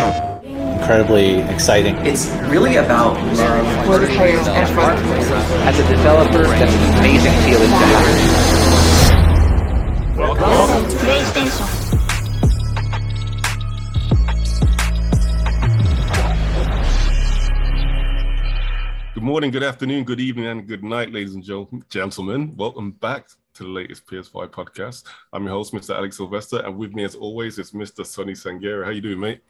incredibly exciting. It's really about the players and the players. As a developer, that's an amazing feeling to have. Welcome to PlayStation. Good morning, good afternoon, good evening, and good night, ladies and gentlemen. Welcome back to the latest PS5 podcast. I'm your host, Mr. Alex Sylvester, and with me, as always, is Mr. Sonny Sangera. How you doing, mate?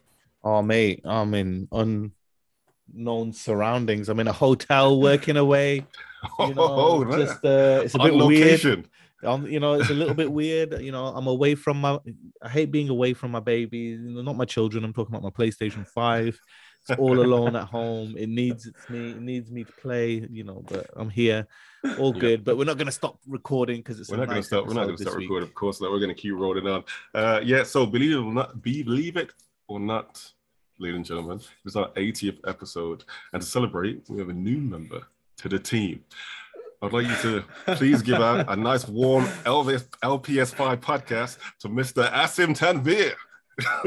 Oh, mate, I'm in unknown surroundings. I'm in a hotel working away. You know, oh, just uh, it's a bit weird. Um, you know, it's a little bit weird. You know, I'm away from my. I hate being away from my baby. You know, not my children. I'm talking about my PlayStation Five. It's all alone at home. It needs it's me. It needs me to play. You know, but I'm here, all good. But we're not going to stop recording because it's. We're not going to stop. We're not going to stop week. recording, of course. That we're going to keep rolling on. Uh, yeah. So believe it or not, believe it or not, ladies and gentlemen, it's our 80th episode, and to celebrate, we have a new member to the team. I'd like you to please give out a nice warm Elvis LPS5 podcast to Mr. Asim Tanvir.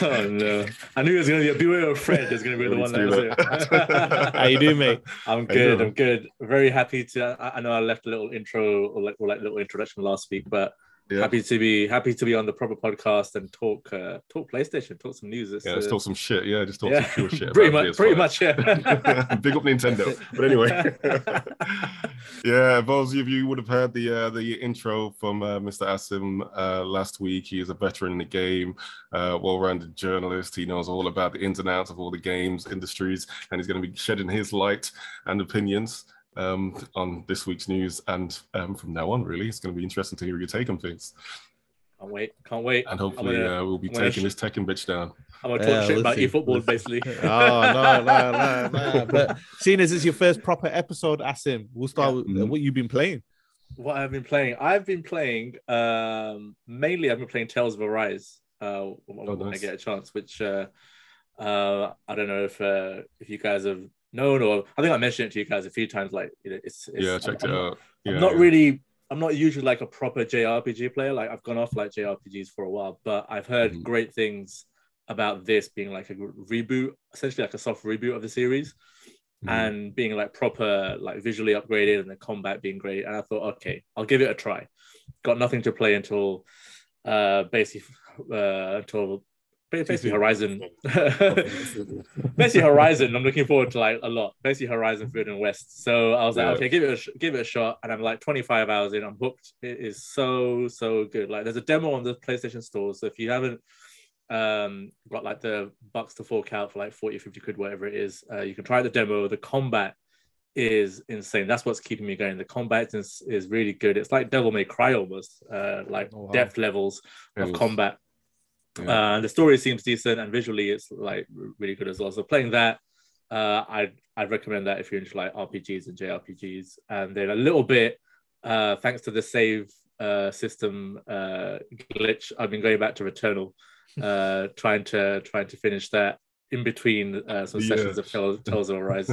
oh no! I knew it was gonna be a beware of Fred. Is gonna be the one that was it. How you doing, mate? I'm good. I'm good. Very happy to. I, I know I left a little intro or like, or like little introduction last week, but Yeah. happy to be happy to be on the proper podcast and talk uh, talk PlayStation, talk some news. It's, Yeah, let's uh, talk some shit. Yeah, just talk yeah, some pure shit. pretty much, pretty PS5. much, yeah. Big up Nintendo. But anyway, yeah, those of you would have heard the uh, the intro from uh, Mr. Asim uh, last week. He is a veteran in the game, uh, well-rounded journalist. He knows all about the ins and outs of all the games industries, and he's going to be shedding his light and opinions um, on this week's news. And um, from now on, really, it's going to be interesting to hear your take on things. Can't wait, can't wait. And hopefully, gonna, uh, we'll be I'm taking sh- this Tekken bitch down. I'm gonna talk Yeah, shit about see. eFootball, Let's- basically. Oh no, no, no, no! But seeing as it's your first proper episode, Asim, we'll start with Mhm. what you've been playing. What I've been playing, I've been playing um mainly I've been playing Tales of Arise uh when when I get a chance, which uh uh I don't know if uh if you guys have known no. I think I mentioned it to you guys a few times like you know it's, it's yeah, I checked I'm, it out. Yeah, I'm not yeah. really I'm not usually like a proper JRPG player. Like I've gone off like JRPGs for a while, but I've heard Mhm. great things about this being like a reboot, essentially like a soft reboot of the series Mhm. and being like proper, like visually upgraded and the combat being great. And I thought, okay, I'll give it a try. Got nothing to play until uh basically uh until ba- basically Horizon. basically Horizon. I'm looking forward to like a lot. Basically Horizon Forbidden West. So I was like, Yeah. okay, give it a sh- give it a shot. And I'm like 25 hours in. I'm hooked. It is so so good. Like there's a demo on the PlayStation Store. So if you haven't um got like the bucks to fork out for like 40 50 quid whatever it is uh, you can try the demo the combat is insane that's what's keeping me going the combat is, is really good it's like devil may cry almost uh like Oh, wow. depth levels of combat Yeah. uh, the story seems decent and visually it's like really good as well so playing that uh i'd i'd recommend that if you're into like rpgs and jrpgs and then a little bit uh thanks to the save uh system uh glitch i've been going back to returnal uh trying to trying to finish that in between uh some Yeah. sessions of Tales, Tales of Arise.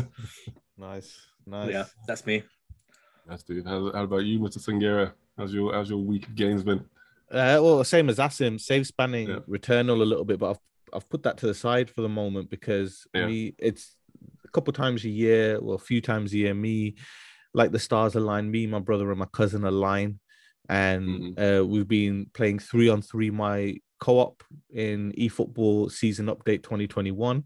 Nice, nice. yeah that's me That's dude. How, how about you, Mr. Sangera? How's your how's your week of games been? Uh, well, same as Asim, save spanning Yeah. Returnal a little bit, but I've I've put that to the side for the moment because Yeah. me it's a couple times a year, well, a few times a year. Me, like the stars align. Me, my brother, and my cousin align, and Mm-hmm. uh, we've been playing three on three my co-op in eFootball season update 2021.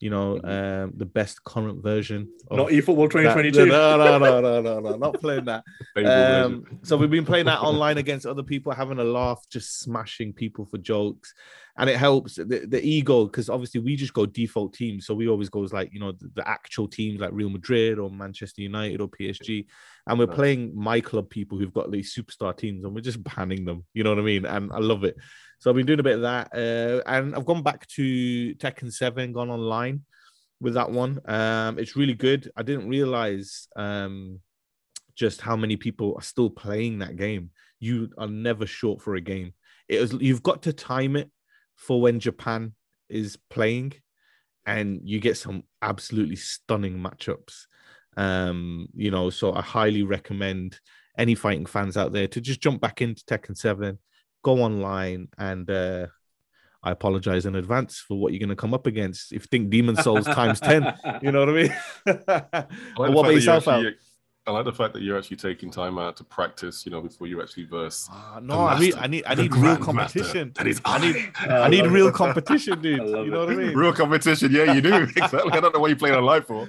You know, Mhm. um, the best current version. of not eFootball that- 2022 No, no, no, no, no, no, not playing that. Um, so we've been playing that online against other people, having a laugh, just smashing people for jokes, and it helps the, the ego because obviously we just go default teams, so we always goes like you know the, the actual teams like Real Madrid or Manchester United or PSG, and we're playing my club people who've got these superstar teams, and we're just banning them. You know what I mean? And I love it. So I've been doing a bit of that, uh, and I've gone back to Tekken Seven, gone online with that one. Um, it's really good. I didn't realize um, just how many people are still playing that game. You are never short for a game. It was you've got to time it for when Japan is playing, and you get some absolutely stunning matchups. Um, you know, so I highly recommend any fighting fans out there to just jump back into Tekken 7, go online and uh I apologize in advance for what you're going to come up against. If you think Demon's Souls times 10, you know what I mean? What about yourself, actually, I like the fact that you're actually taking time out to practice, you know, before you actually verse. Ah, the no, I need, I need, I need real competition. That is I need, I. I need love real it. competition, dude. You know what I mean? Real competition, yeah, you do. exactly. I don't know what you're playing on live for.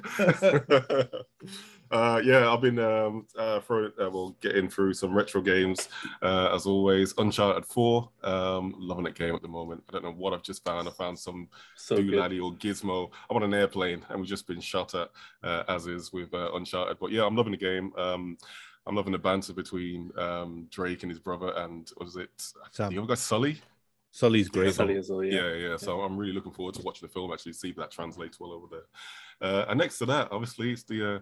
Uh, yeah, I've been um, uh, throwing, uh, well, getting through some retro games uh, as always. Uncharted 4, um, loving that game at the moment. I don't know what I've just found. I found some So good. Doolally or Gizmo. I'm on an airplane and we've just been shot at, uh, as is with uh, Uncharted. But yeah, I'm loving the game. Um, I'm loving the banter between um, Drake and his brother and what is it? Sam. The other guy, Sully. Sully's great. Sully as well, Yeah, yeah. yeah. So I'm really looking forward to watching the film. Actually, see if that translates well over there. Uh, and next to that, obviously, it's the uh,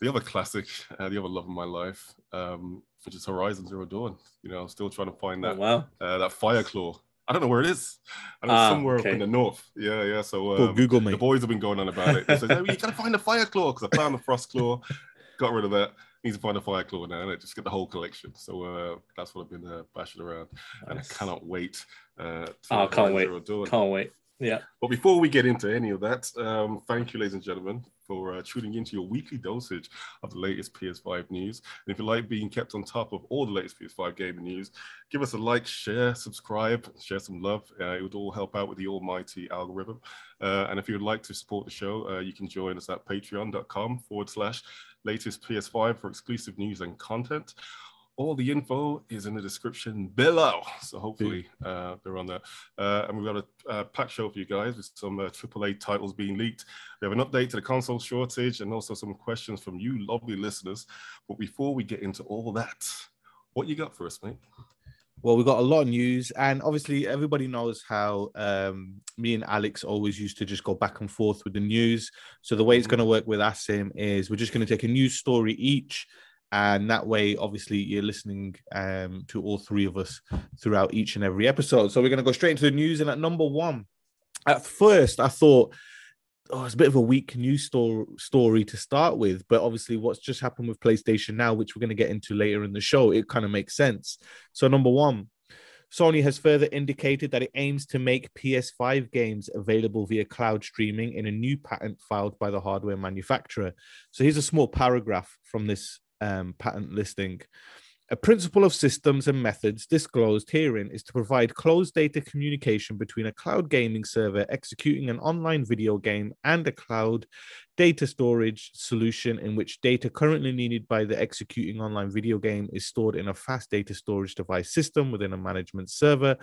the other classic, uh, the other love of my life, um, which is Horizon Zero Dawn. You know, I'm still trying to find Oh, that wow. uh, that fire claw. I don't know where it is. I know Ah, somewhere okay. up in the north. Yeah, yeah. So Go um, Google the boys have been going on about it. They said, "Oh, you gotta find the fire claw because I found the frost claw, got rid of that. Need to find a fire claw now, and just get the whole collection. So uh, that's what I've been uh, bashing around, and I cannot wait. Uh, to Oh, can't Horizon wait. Zero Dawn. Can't wait. Yeah. But before we get into any of that, um, thank you, ladies and gentlemen, for uh, tuning into your weekly dosage of the latest PS5 news. And if you like being kept on top of all the latest PS5 gaming news, give us a like, share, subscribe, share some love. Uh, it would all help out with the almighty algorithm. Uh, and if you would like to support the show, uh, you can join us at patreon.com forward slash latest PS5 for exclusive news and content. All the info is in the description below. So hopefully uh, they're on there. Uh, and we've got a uh, packed show for you guys with some uh, AAA titles being leaked. We have an update to the console shortage and also some questions from you lovely listeners. But before we get into all that, what you got for us, mate? Well, we got a lot of news, and obviously, everybody knows how um, me and Alex always used to just go back and forth with the news. So the way it's going to work with Asim is we're just going to take a news story each, and that way, obviously, you're listening um, to all three of us throughout each and every episode. So we're going to go straight into the news, and at number one, at first, I thought. Oh, it's a bit of a weak news story story to start with, but obviously, what's just happened with PlayStation Now, which we're going to get into later in the show, it kind of makes sense. So, number one, Sony has further indicated that it aims to make PS5 games available via cloud streaming in a new patent filed by the hardware manufacturer. So, here's a small paragraph from this um, patent listing. A principle of systems and methods disclosed herein is to provide closed data communication between a cloud gaming server executing an online video game and a cloud data storage solution in which data currently needed by the executing online video game is stored in a fast data storage device system within a management server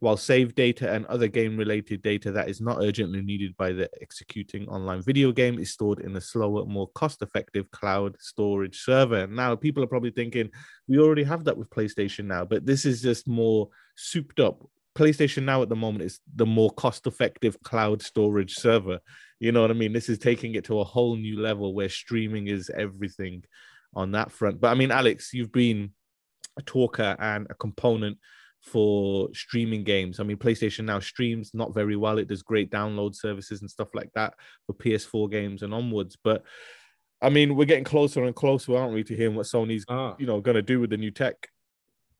while save data and other game related data that is not urgently needed by the executing online video game is stored in a slower, more cost effective cloud storage server. Now, people are probably thinking, we already have that with PlayStation Now, but this is just more souped up. PlayStation Now at the moment is the more cost effective cloud storage server. You know what I mean? This is taking it to a whole new level where streaming is everything on that front. But I mean, Alex, you've been a talker and a component for streaming games. I mean, PlayStation now streams not very well. It does great download services and stuff like that for PS4 games and onwards. But I mean, we're getting closer and closer, aren't we, to hearing what Sony's Ah, you know going to do with the new tech?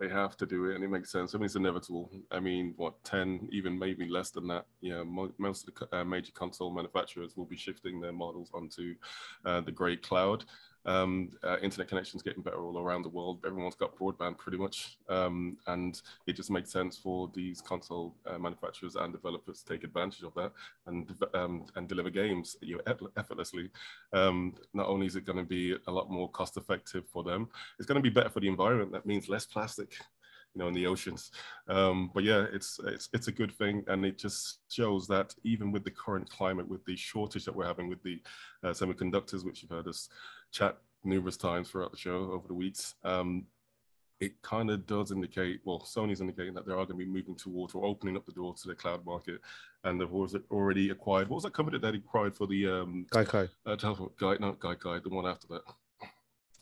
they have to do it, and it makes sense. I mean, it's inevitable. I mean, what ten, even maybe less than that? Yeah, most of the uh, major console manufacturers will be shifting their models onto uh, the great cloud. Um, uh, internet connections getting better all around the world. Everyone's got broadband pretty much, um, and it just makes sense for these console uh, manufacturers and developers to take advantage of that and um, and deliver games you know, effortlessly. Um, not only is it going to be a lot more cost effective for them, it's going to be better for the environment. That means less plastic, you know, in the oceans. Um, but yeah, it's it's it's a good thing, and it just shows that even with the current climate, with the shortage that we're having with the uh, semiconductors, which you've heard us chat numerous times throughout the show over the weeks. Um, it kind of does indicate, well, Sony's indicating that they are going to be moving towards or opening up the door to the cloud market, and they've already acquired. What was that company that they acquired for the um, Gaikai. uh, telephone guy? Not guy, the one after that.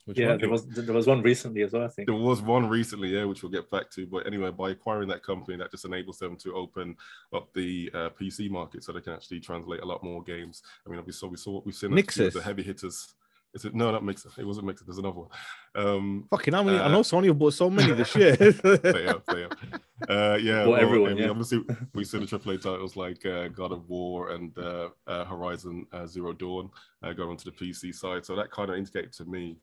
Which Yeah, one? there was there was one recently as well, I think. There was one recently, yeah, which we'll get back to. But anyway, by acquiring that company, that just enables them to open up the uh, PC market so they can actually translate a lot more games. I mean, obviously, we saw what we've seen with Nixxes. the heavy hitters. Is it no, not Mixer. It wasn't Mixer. There's another one. Um, Fucking how many? I Uh, know Sony have bought so many this year. they have, they have. Uh, yeah, Well, well, everyone, I mean, yeah. obviously we see the AAA titles like uh, God of War and uh, uh, Horizon uh, Zero Dawn uh, going onto the PC side. So that kind of indicated to me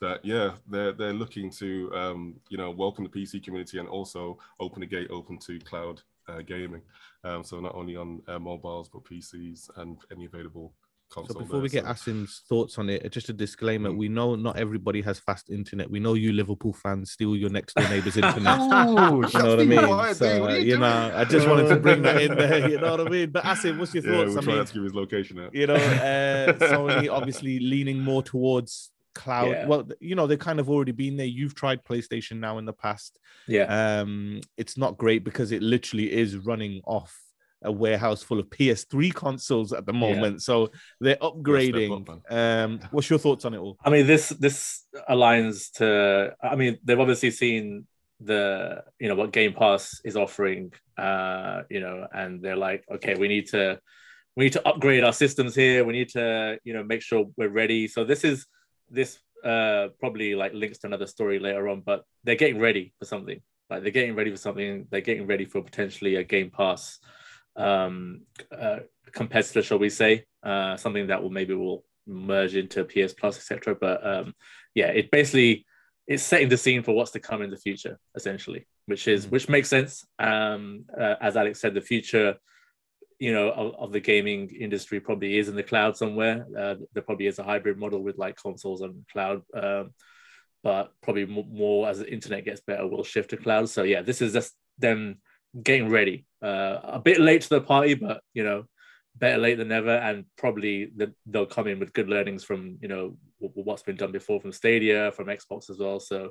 that yeah, they're they're looking to um, you know welcome the PC community and also open the gate open to cloud uh, gaming. Um, so not only on uh, mobiles but PCs and any available console. So before we there. get Asim's thoughts on it, just a disclaimer: Mm. we know not everybody has fast internet. We know you Liverpool fans steal your next door neighbor's internet. Oh, You know what I mean? So, uh, you know, I just wanted to bring that in there. You know what I mean? But Asim, what's your Yeah, thoughts? we'll I mean, to give his location out. you know, uh, Sony obviously leaning more towards cloud. Yeah. Well, you know, they've kind of already been there. You've tried PlayStation now in the past. Yeah. Um, it's not great because it literally is running off a warehouse full of PS3 consoles at the Yeah. moment. So they're upgrading. um, what's your thoughts on it all? I mean, this this aligns to. I mean, they've obviously seen the you know what Game Pass is offering, uh, you know, and they're like, okay, we need to we need to upgrade our systems here. We need to you know make sure we're ready. So this is this uh probably like links to another story later on, but they're getting ready for something. Like they're getting ready for something. They're getting ready for potentially a Game Pass um uh, competitor, shall we say? Uh, something that will maybe will merge into PS Plus, etc. But um, yeah, it basically it's setting the scene for what's to come in the future, essentially, which is Mhm. which makes sense. Um, uh, as Alex said, the future, you know, of, of the gaming industry probably is in the cloud somewhere. Uh, there probably is a hybrid model with like consoles and cloud. Um, but probably mo- more as the internet gets better, we'll shift to cloud. So yeah, this is just them getting ready. Uh, a bit late to the party, but you know, better late than never. And probably the, they'll come in with good learnings from you know what's been done before from Stadia, from Xbox as well. So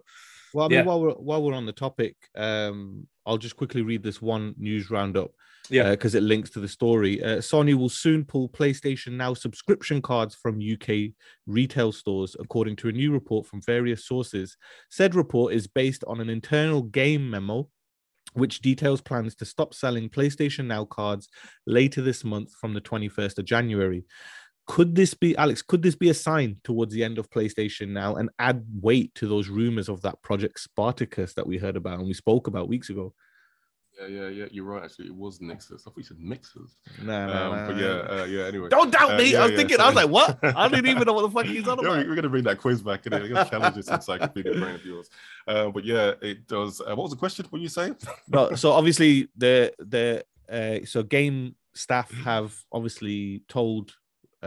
Well, I mean, Yeah. while we're while we're on the topic, um, I'll just quickly read this one news roundup. Yeah. because it links to the story. Uh, Sony will soon pull PlayStation Now subscription cards from UK retail stores, according to a new report from various sources. Said report is based on an internal game memo, which details plans to stop selling PlayStation Now cards later this month from the 21st of January. Could this be, Alex? Could this be a sign towards the end of PlayStation Now and add weight to those rumors of that Project Spartacus that we heard about and we spoke about weeks ago? Yeah, yeah, yeah. You're right. Actually, it was Nixers. I thought you said mixers. Nah, nah, Um, nah, but yeah, uh, yeah. Anyway, Don't doubt Uh, me. yeah, I was yeah, thinking, I was like, what? I didn't even know what the fuck he's on about. we're gonna bring that quiz back. We're gonna challenge this encyclopedia brain of yours. Uh, but yeah, it does. Uh, what was the question? What you saying? no, so obviously the the uh, so game staff have obviously told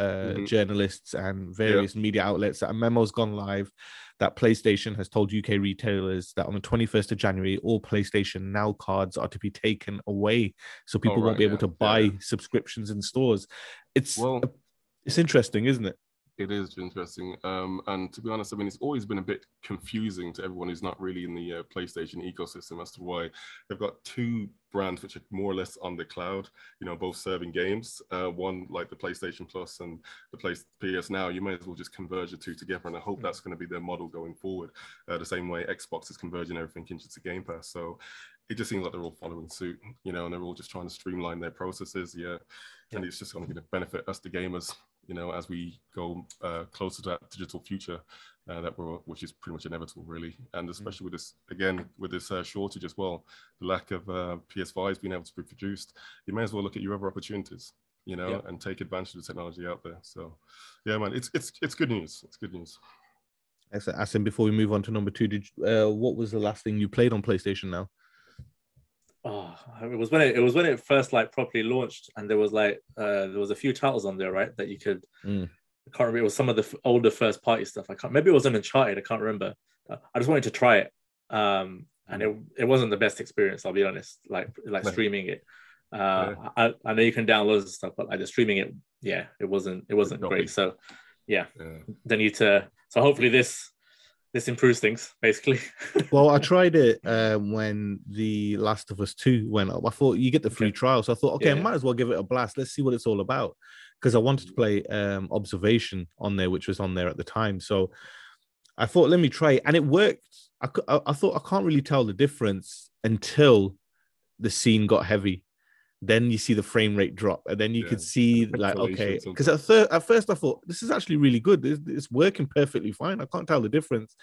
uh, Mhm. journalists and various media outlets that a memo's gone live that PlayStation has told UK retailers that on the 21st of January all PlayStation Now cards are to be taken away so people won't right, be able to buy yeah. subscriptions in stores. It's Well, it's interesting, isn't it? It is interesting. Um, and to be honest, I mean, it's always been a bit confusing to everyone who's not really in the uh, PlayStation ecosystem as to why they've got two brands which are more or less on the cloud, you know, both serving games. Uh, one like the PlayStation Plus and the Play- PS Now. You may as well just converge the two together. And I hope that's going to be their model going forward. Uh, the same way Xbox is converging everything into Game Pass. So it just seems like they're all following suit, you know, and they're all just trying to streamline their processes. Yeah. And it's just going to benefit us, the gamers, you know, as we go uh, closer to that digital future uh, that we're, which is pretty much inevitable, really. And especially with this, again, with this uh, shortage as well, the lack of uh, PS5s being able to be produced, you may as well look at your other opportunities, you know, Yeah. and take advantage of the technology out there. So, yeah, man, it's it's it's good news. It's good news. Excellent. Asim, before we move on to number two, did you, uh, what was the last thing you played on PlayStation now? Oh, it was when it, it was when it first like properly launched, and there was like uh, there was a few titles on there, right? That you could. Mm. I can't remember. It was some of the f- older first party stuff. I can't. Maybe it was an Uncharted. I can't remember. Uh, I just wanted to try it, um, and it, it wasn't the best experience. I'll be honest. Like like streaming it. Uh, I, I know you can download stuff, but like the streaming it, yeah, it wasn't it wasn't great. So yeah, Yeah. they need to. So hopefully this this improves things basically. Well, I tried it um, when the Last of Us Two went up. I thought you get the free Okay. trial, so I thought, okay, I might as well give it a blast. Let's see what it's all about, because I wanted to play um, Observation on there, which was on there at the time. So I thought, let me try it, and it worked. I, I, I thought I can't really tell the difference until the scene got heavy. Then you see the frame rate drop, and then you could see like, okay, because at, thir- at first I thought this is actually really good. It's, it's working perfectly fine. I can't tell the difference.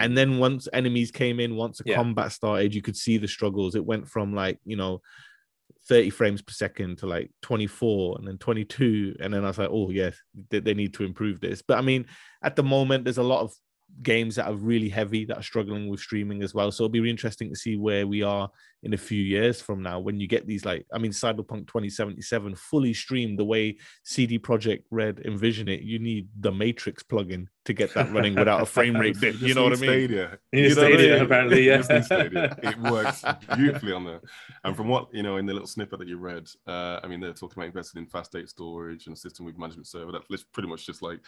And then once enemies came in, once the Yeah. combat started, you could see the struggles. It went from like you know. 30 frames per second to like 24 and then 22 and then i was like oh yes they, they need to improve this but i mean at the moment there's a lot of games that are really heavy that are struggling with streaming as well so it'll be really interesting to see where we are in a few years from now when you get these like i mean cyberpunk 2077 fully streamed the way cd projekt red envision it you need the matrix plugin to get that running without a frame rate dip you know what i mean Stadia. You need know what I Stadia, mean? apparently, You yeah. Stadia. It works beautifully on there. And from what you know in the little snippet that you read, uh, I mean they're talking about investing in fast data storage and a system with management server. That's pretty much just like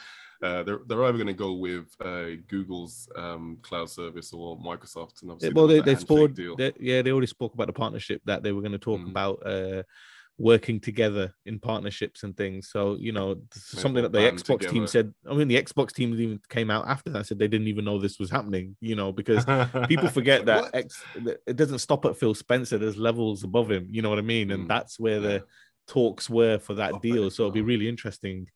uh, they're they're either going to go with uh, Google's um, cloud service or Microsoft. And obviously well they, the they handshake spoke deal. they, yeah they already spoke about the partnership that they were going to talk Mm. about uh working together in partnerships and things so you know something that the xbox team said i mean the xbox team even came out after that said they didn't even know this was happening you know because people forget that X, it doesn't stop at Phil Spencer. There's levels above him. You know what I mean? And Mm, that's where yeah. the talks were for that Stop deal. So it'll be really interesting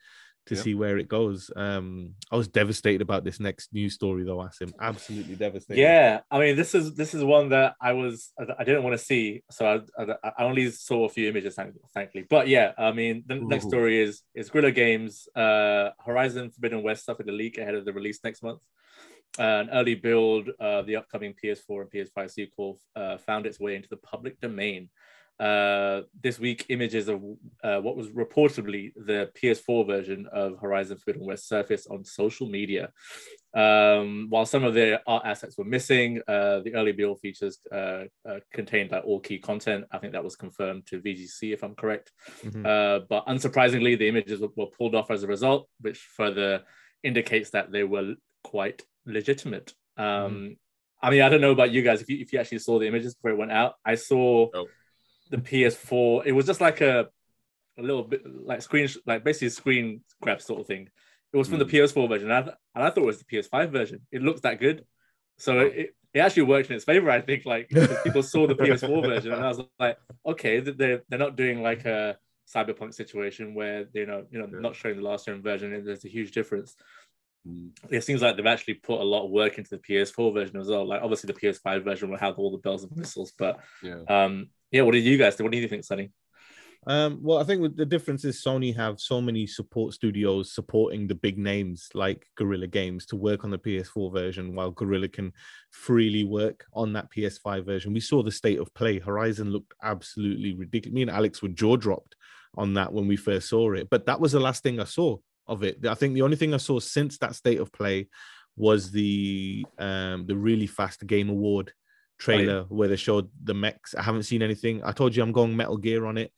to Yeah. see where it goes. Um, I was devastated about this next news story though, Asim. Absolutely devastated. Yeah, I mean, this is this is one that I was I didn't want to see, so I, I, I only saw a few images, thankfully. But yeah, I mean, the next story is is Guerrilla Games, uh, Horizon Forbidden West suffered a leak ahead of the release next month. Uh, an early build of the upcoming PS4 and PS5 sequel uh, found its way into the public domain. Uh, this week, images of uh, what was reportedly the PS4 version of Horizon Forbidden West surfaced on social media. Um, while some of the art assets were missing, uh, the early build features uh, uh, contained like all key content. I think that was confirmed to VGC, if I'm correct. Mhm. Uh, but unsurprisingly, the images were, were pulled off as a result, which further indicates that they were quite legitimate. Um, I mean, I don't know about you guys. If you if you actually saw the images before it went out, I saw Oh. The PS4. It was just like a a little bit like screen like basically screen grab sort of thing. It was from the Mm. PS4 version, and I, th- and I thought it was the PS5 version. It looks that good, so it, it actually worked in its favor. I think like people saw the PS4 version, and I was like, okay, they're they're not doing like a cyberpunk situation where you know you know Yeah. not showing the last gen version. and There's a huge difference. Mm. It seems like they've actually put a lot of work into the PS4 version as well. Like obviously the PS5 version will have all the bells and whistles, but yeah. um, yeah. What did you guys think? What do you think, Sonny? Um, well, I think the difference is Sony have so many support studios supporting the big names like Guerrilla Games to work on the PS4 version, while Guerrilla can freely work on that PS5 version. We saw the state of play. Horizon looked absolutely ridiculous. Me and Alex were jaw dropped on that when we first saw it, but that was the last thing I saw of it. I think the only thing I saw since that state of play was the um the really fast game award trailer where they showed the mechs. I haven't seen anything. I told you I'm going Metal Gear on it.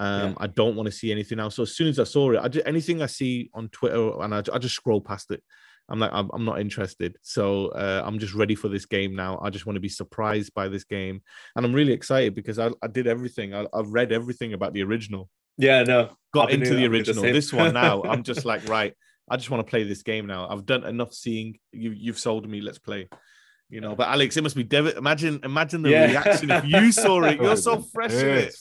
Um, Yeah. I don't want to see anything else. So as soon as I saw it, I just, anything I see on Twitter and I, I just scroll past it. I'm like, I'm, I'm not interested. So uh, I'm just ready for this game now. I just want to be surprised by this game, and I'm really excited because I, I did everything. I, I've read everything about the original. Yeah, no. Got into the original. same. This one now, I'm just like, right. I just want to play this game now. I've done enough seeing. You, you've sold me. Let's play. You know, but Alex, it must be dev- imagine imagine the Yeah. reaction if you saw it. You're so fresh in it.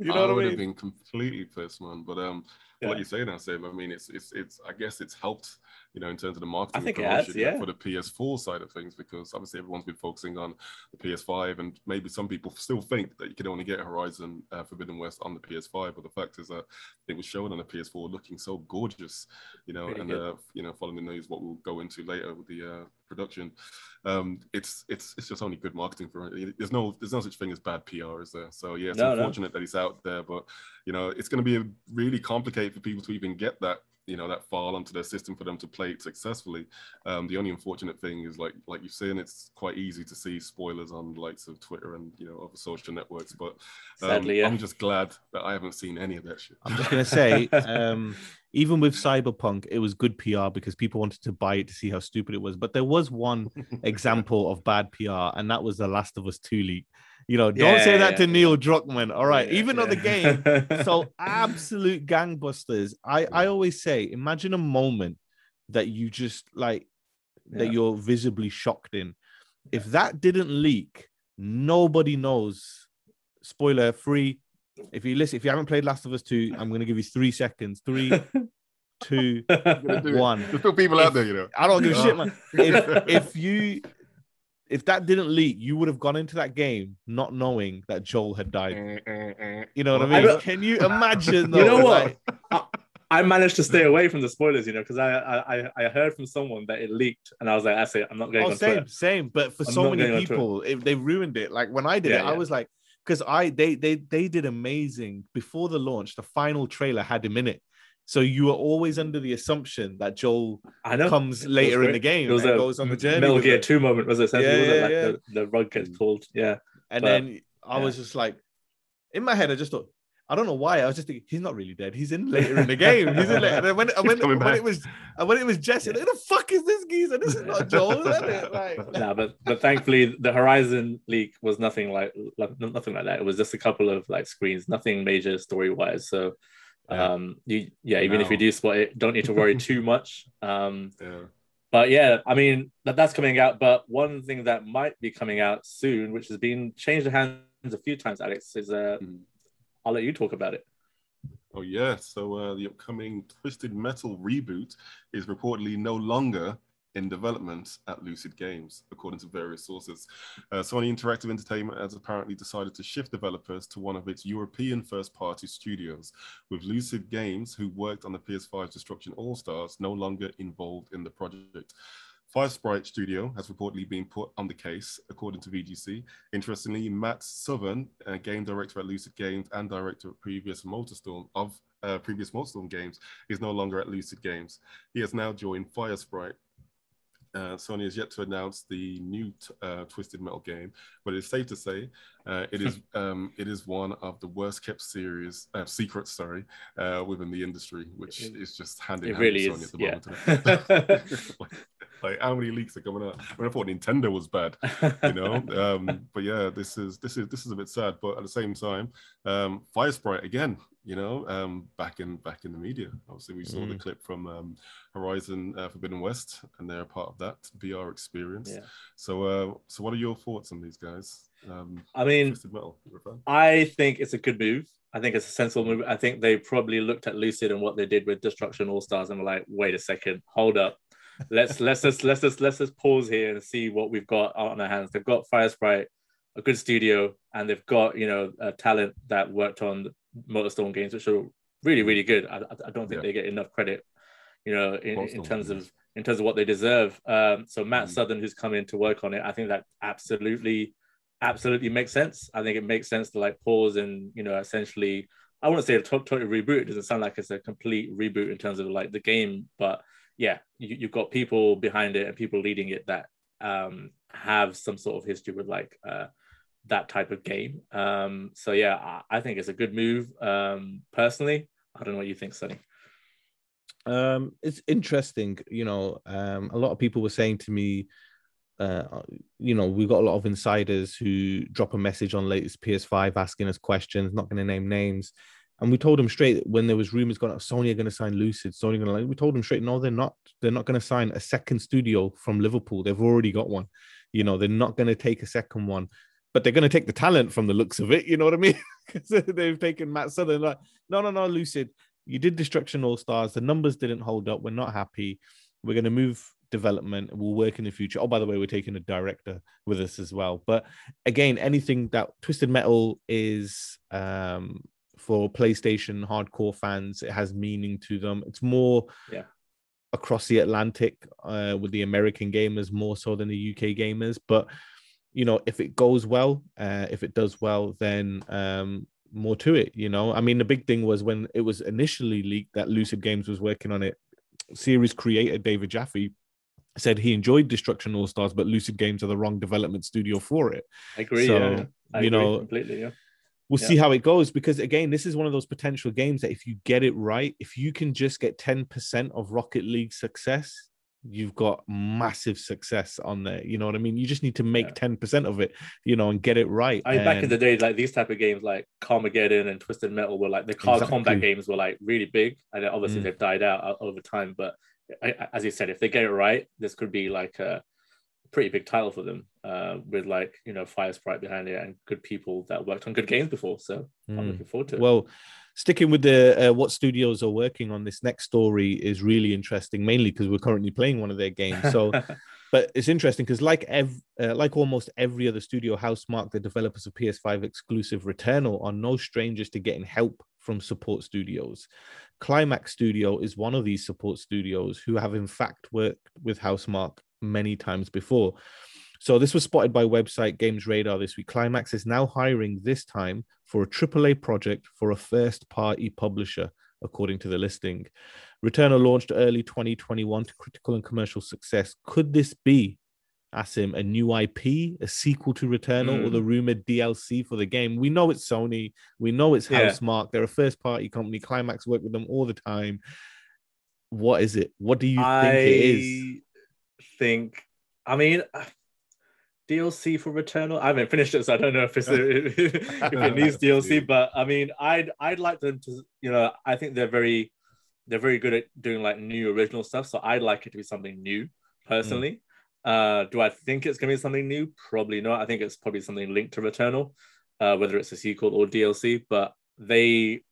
You I know what would I have been completely pissed, man. But um, Yeah. like you say now, Sam. I mean, it's it's it's. I guess it's helped, you know, in terms of the marketing. and think it has, yeah. For the PS4 side of things, because obviously everyone's been focusing on the PS5, and maybe some people still think that you can only get Horizon uh, Forbidden West on the PS5. But the fact is that it was shown on the PS4, looking so gorgeous, you know, Really and uh, you know, following the news, what we'll go into later with the uh, production. Um, it's it's it's just only good marketing for it. There's no there's no such thing as bad PR, is there? So yeah, it's No, no. unfortunate that he's out there, but you know, it's going to be really complicated for people to even get that you know that file onto their system for them to play it successfully. Um, the only unfortunate thing is like like you've seen, it's quite easy to see spoilers on the likes of Twitter and you know other social networks. But um, Sadly, yeah. I'm just glad that I haven't seen any of that shit. I'm just gonna say, um, even with Cyberpunk, it was good PR because people wanted to buy it to see how stupid it was. But there was one example of bad PR, and that was the Last of Us 2 leak. You know, don't say that yeah, to Neil Druckmann. All right, Yeah, even though the game so absolute gangbusters. I I always say, imagine a moment that you just like that Yeah. you're visibly shocked in. If that didn't leak, nobody knows. Spoiler free. If you listen, if you haven't played Last of Us 2, I'm gonna give you three seconds. Three, two, Gonna do it. one. There's still people out there, you know. I don't give a shit, man. If, if you if that didn't leak, you would have gone into that game not knowing that Joel had died. Mm, mm, mm. You know what I I mean? don't- Can you imagine? Though, You know what? like- I, I managed to stay away from the spoilers, you know, because I, I I- I heard from someone that it leaked, and I was like, that's it. I'm not going oh, on same, Twitter. same. But for I'm so many going on Twitter. people, if they ruined it. Like when I did Yeah, it, I was like, because I they they they did amazing before the launch. The final trailer had him in it, so you were always under the assumption that Joel I know. comes later in the game It was and a goes on the journey. Metal Gear 2 moment, was it? Essentially, Yeah, it? yeah, Like yeah. The, the rug gets mm. pulled. Yeah. And But- then I yeah. was just like, in my head, I just thought, I don't know why. I was just thinking, he's not really dead. He's in later in the game. He's in later. And when, and when, coming when back. it was and when it was Jesse, like, who the fuck is this geezer? This is not Joel, is it? Like, nah, but but thankfully the Horizon leak was nothing like, like nothing like that. It was just a couple of like screens, nothing major story wise. So Yeah. um you yeah, even if you do spot it, don't need to worry too much. Um Yeah. but yeah, I mean that, that's coming out. But one thing that might be coming out soon, which has been changed hands a few times, Alex, is uh Mm. I'll let you talk about it. Oh yeah, so uh, the upcoming Twisted Metal reboot is reportedly no longer in development at Lucid Games, according to various sources. Uh, Sony Interactive Entertainment has apparently decided to shift developers to one of its European first-party studios, with Lucid Games, who worked on the PS5 Destruction All Stars, no longer involved in the project. Firesprite Studio has reportedly been put on the case, according to VGC. Interestingly, Matt Southern, uh, game director at Lucid Games and director of previous Motorstorm of uh, previous Motorstorm games, is no longer at Lucid Games. He has now joined Firesprite. Uh, Sony has yet to announce the new t- uh, Twisted Metal game, but it's safe to say uh, it is um, it is one of the worst kept series uh, secrets, sorry, uh, within the industry, which It- is just hand in It hand really Sony is. at the Yeah. like, like, how many leaks are coming out? I, mean, I thought Nintendo was bad, you know. um, but yeah, this is this is this is a bit sad. But at the same time, um, Firesprite again, you know, um, back in back in the media. Obviously, we saw the Mm. clip from um, Horizon uh, Forbidden West, and they're a part of that VR experience. Yeah. So, uh, so what are your thoughts on these guys? Um, I mean, Metal, you're a fan? I think it's a good move. I think it's a sensible move. I think they probably looked at Lucid and what they did with Destruction All Stars and were like, wait a second, hold up. Let's let's just let's just let's just pause here and see what we've got on our hands. They've got Firesprite, a good studio, and they've got you know a talent that worked on Motorstorm games, which are really really good. I, I- don't think Yeah. they get enough credit, you know, in, in terms yes. of in terms of what they deserve. Um, so Matt Mhm. Southern, who's come in to work on it, I think that absolutely absolutely makes sense. I think it makes sense to like pause and you know essentially I wouldn't say a to- total reboot. It doesn't sound like it's a complete reboot in terms of like the game, but yeah, you, you've got people behind it and people leading it that um, have some sort of history with like uh, that type of game. Um, so yeah, I, I think it's a good move. Um, personally, I don't know what you think, Sonny. um it's interesting you know um a lot of people were saying to me uh you know we've got a lot of insiders who drop a message on latest ps5 asking us questions not going to name names and we told them straight when there was rumors going sony are going to sign lucid sony are going to like we told them straight no they're not they're not going to sign a second studio from liverpool they've already got one you know they're not going to take a second one but they're going to take the talent from the looks of it you know what i mean? Because they've taken matt southern like no no no lucid you did destruction all stars the numbers didn't hold up we're not happy we're going to move development we'll work in the future. Oh by the way we're taking a director with us as well. But again anything that twisted metal is um for playstation hardcore fans it has meaning to them. It's more Yeah. across the atlantic uh with the american gamers more so than the uk gamers but you know if it goes well uh if it does well then um more to it you know i mean the big thing was when it was initially leaked that lucid games was working on it series creator david jaffe said he enjoyed destruction all stars but lucid games are the wrong development studio for it I agree. So, yeah. I you agree know, completely. Yeah. we'll Yeah. see how it goes because again this is one of those potential games that if you get it right if you can just get 10% of rocket league success you've got massive success on there you know what i mean you just need to make Yeah. 10% of it you know and get it right I mean, back in the day, like these type of games, like Carmageddon and Twisted Metal, were like the car Exactly. combat games were like really big, and obviously Mm. they've died out over time. But I, as you said, if they get it right, this could be like a pretty big title for them, uh, with like you know Firesprite behind it and good people that worked on good games before. So I'm Mm. looking forward to it. Well, sticking with the uh, what studios are working on this next story is really interesting, mainly because we're currently playing one of their games. So, but it's interesting because like ev- uh, like almost every other studio, Housemarque, the developers of PS5 exclusive Returnal, are no strangers to getting help from support studios. Climax Studio is one of these support studios who have in fact worked with Housemarque many times before. So this was spotted by website Games Radar this week. Climax is now hiring this time for a AAA project for a first-party publisher, according to the listing. Returnal launched early 2021 to critical and commercial success. Could this be, Asim, a new IP, a sequel to Returnal, or the hmm. rumored DLC for the game? We know it's Sony. We know it's Yeah. Housemarque. They're a first-party company. Climax work with them all the time. What is it? What do you think it is? think, I mean, DLC for Returnal. I haven't finished it, so I don't know if it's if it needs DLC. But I mean, I'd I'd like them to, you know, I think they're very they're very good at doing like new original stuff. So I'd like it to be something new, personally. Uh, do I think it's gonna be something new? Probably not. I think it's probably something linked to Returnal, uh, whether it's a sequel or DLC. But they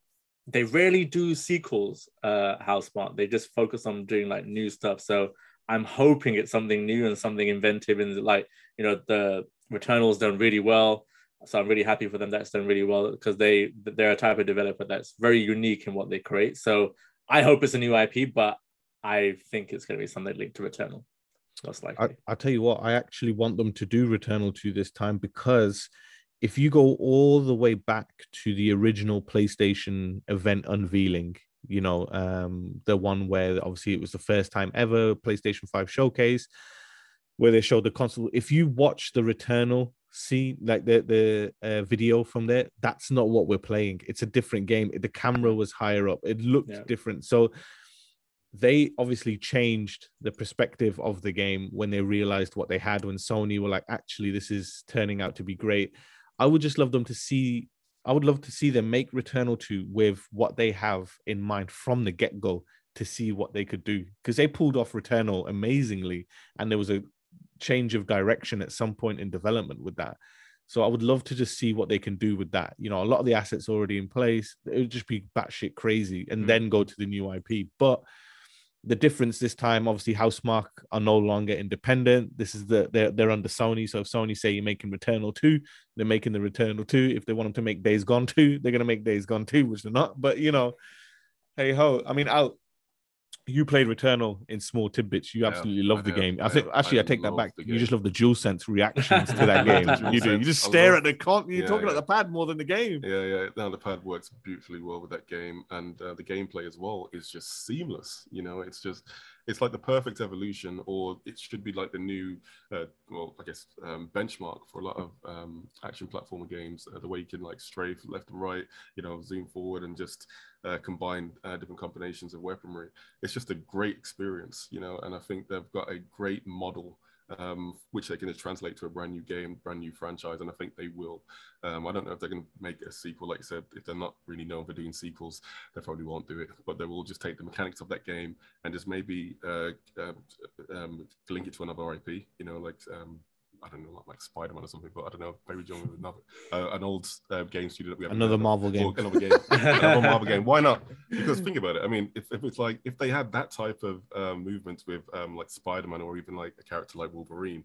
they rarely do sequels, uh, Housemarque. They just focus on doing like new stuff. So I'm hoping it's something new and something inventive. And like, you know, the Returnal's done really well. So I'm really happy for them that's done really well because they they're a type of developer that's very unique in what they create. So I hope it's a new IP, but I think it's going to be something linked to Returnal. Most likely. I, I'll tell you what, I actually want them to do Returnal 2 this time because if you go all the way back to the original PlayStation event unveiling, you know, um, the one where obviously it was the first time ever PlayStation 5 showcase where they showed the console. If you watch the Returnal see like the the uh, video from there, that's not what we're playing. It's a different game. The camera was higher up. It looked Yeah. different. So they obviously changed the perspective of the game when they realized what they had when Sony were like, actually, this is turning out to be great. I would just love them to see, I would love to see them make Returnal 2 with what they have in mind from the get go to see what they could do. Because they pulled off Returnal amazingly, and there was a change of direction at some point in development with that. So I would love to just see what they can do with that. You know, a lot of the assets already in place. It would just be batshit crazy, and Mm. then go to the new IP. But the difference this time, obviously, Housemarque are no longer independent. This is the they're they're under Sony. So if Sony say you're making Returnal two, they're making the Returnal two. If they want them to make Days Gone two, they're gonna make Days Gone two, which they're not. But you know, hey ho. I mean, Al, you played Returnal in small tidbits. You Yeah, absolutely love the game. I I- think actually, I, I take that back. You just love the dual sense reactions to that game. You do. You just stare love- at the con. You're Yeah, talking yeah. about the pad more than the game. Yeah, yeah. Now the pad works beautifully well with that game, and uh, the gameplay as well is just seamless. You know, it's just it's like the perfect evolution, or it should be like the new, uh, well, I guess um, benchmark for a lot of um, action platformer games. Uh, the way you can like strafe left and right, you know, zoom forward and just uh, combine uh, different combinations of weaponry. It's just a great experience, you know, and I think they've got a great model. Um, which they can just translate to a brand new game, brand new franchise, and I think they will. Um, I don't know if they're going to make a sequel, like I said, if they're not really known for doing sequels, they probably won't do it. But they will just take the mechanics of that game and just maybe uh, um, um, link it to another IP. You know, like um, I don't know, like, Spider Man or something. But I don't know, maybe join with another uh, an old uh, game studio that we have Another Marvel game. another game, another Marvel game. Why not? Because think about it. I mean, if, if it's like if they had that type of um, movement with um, like Spider Man or even like a character like Wolverine,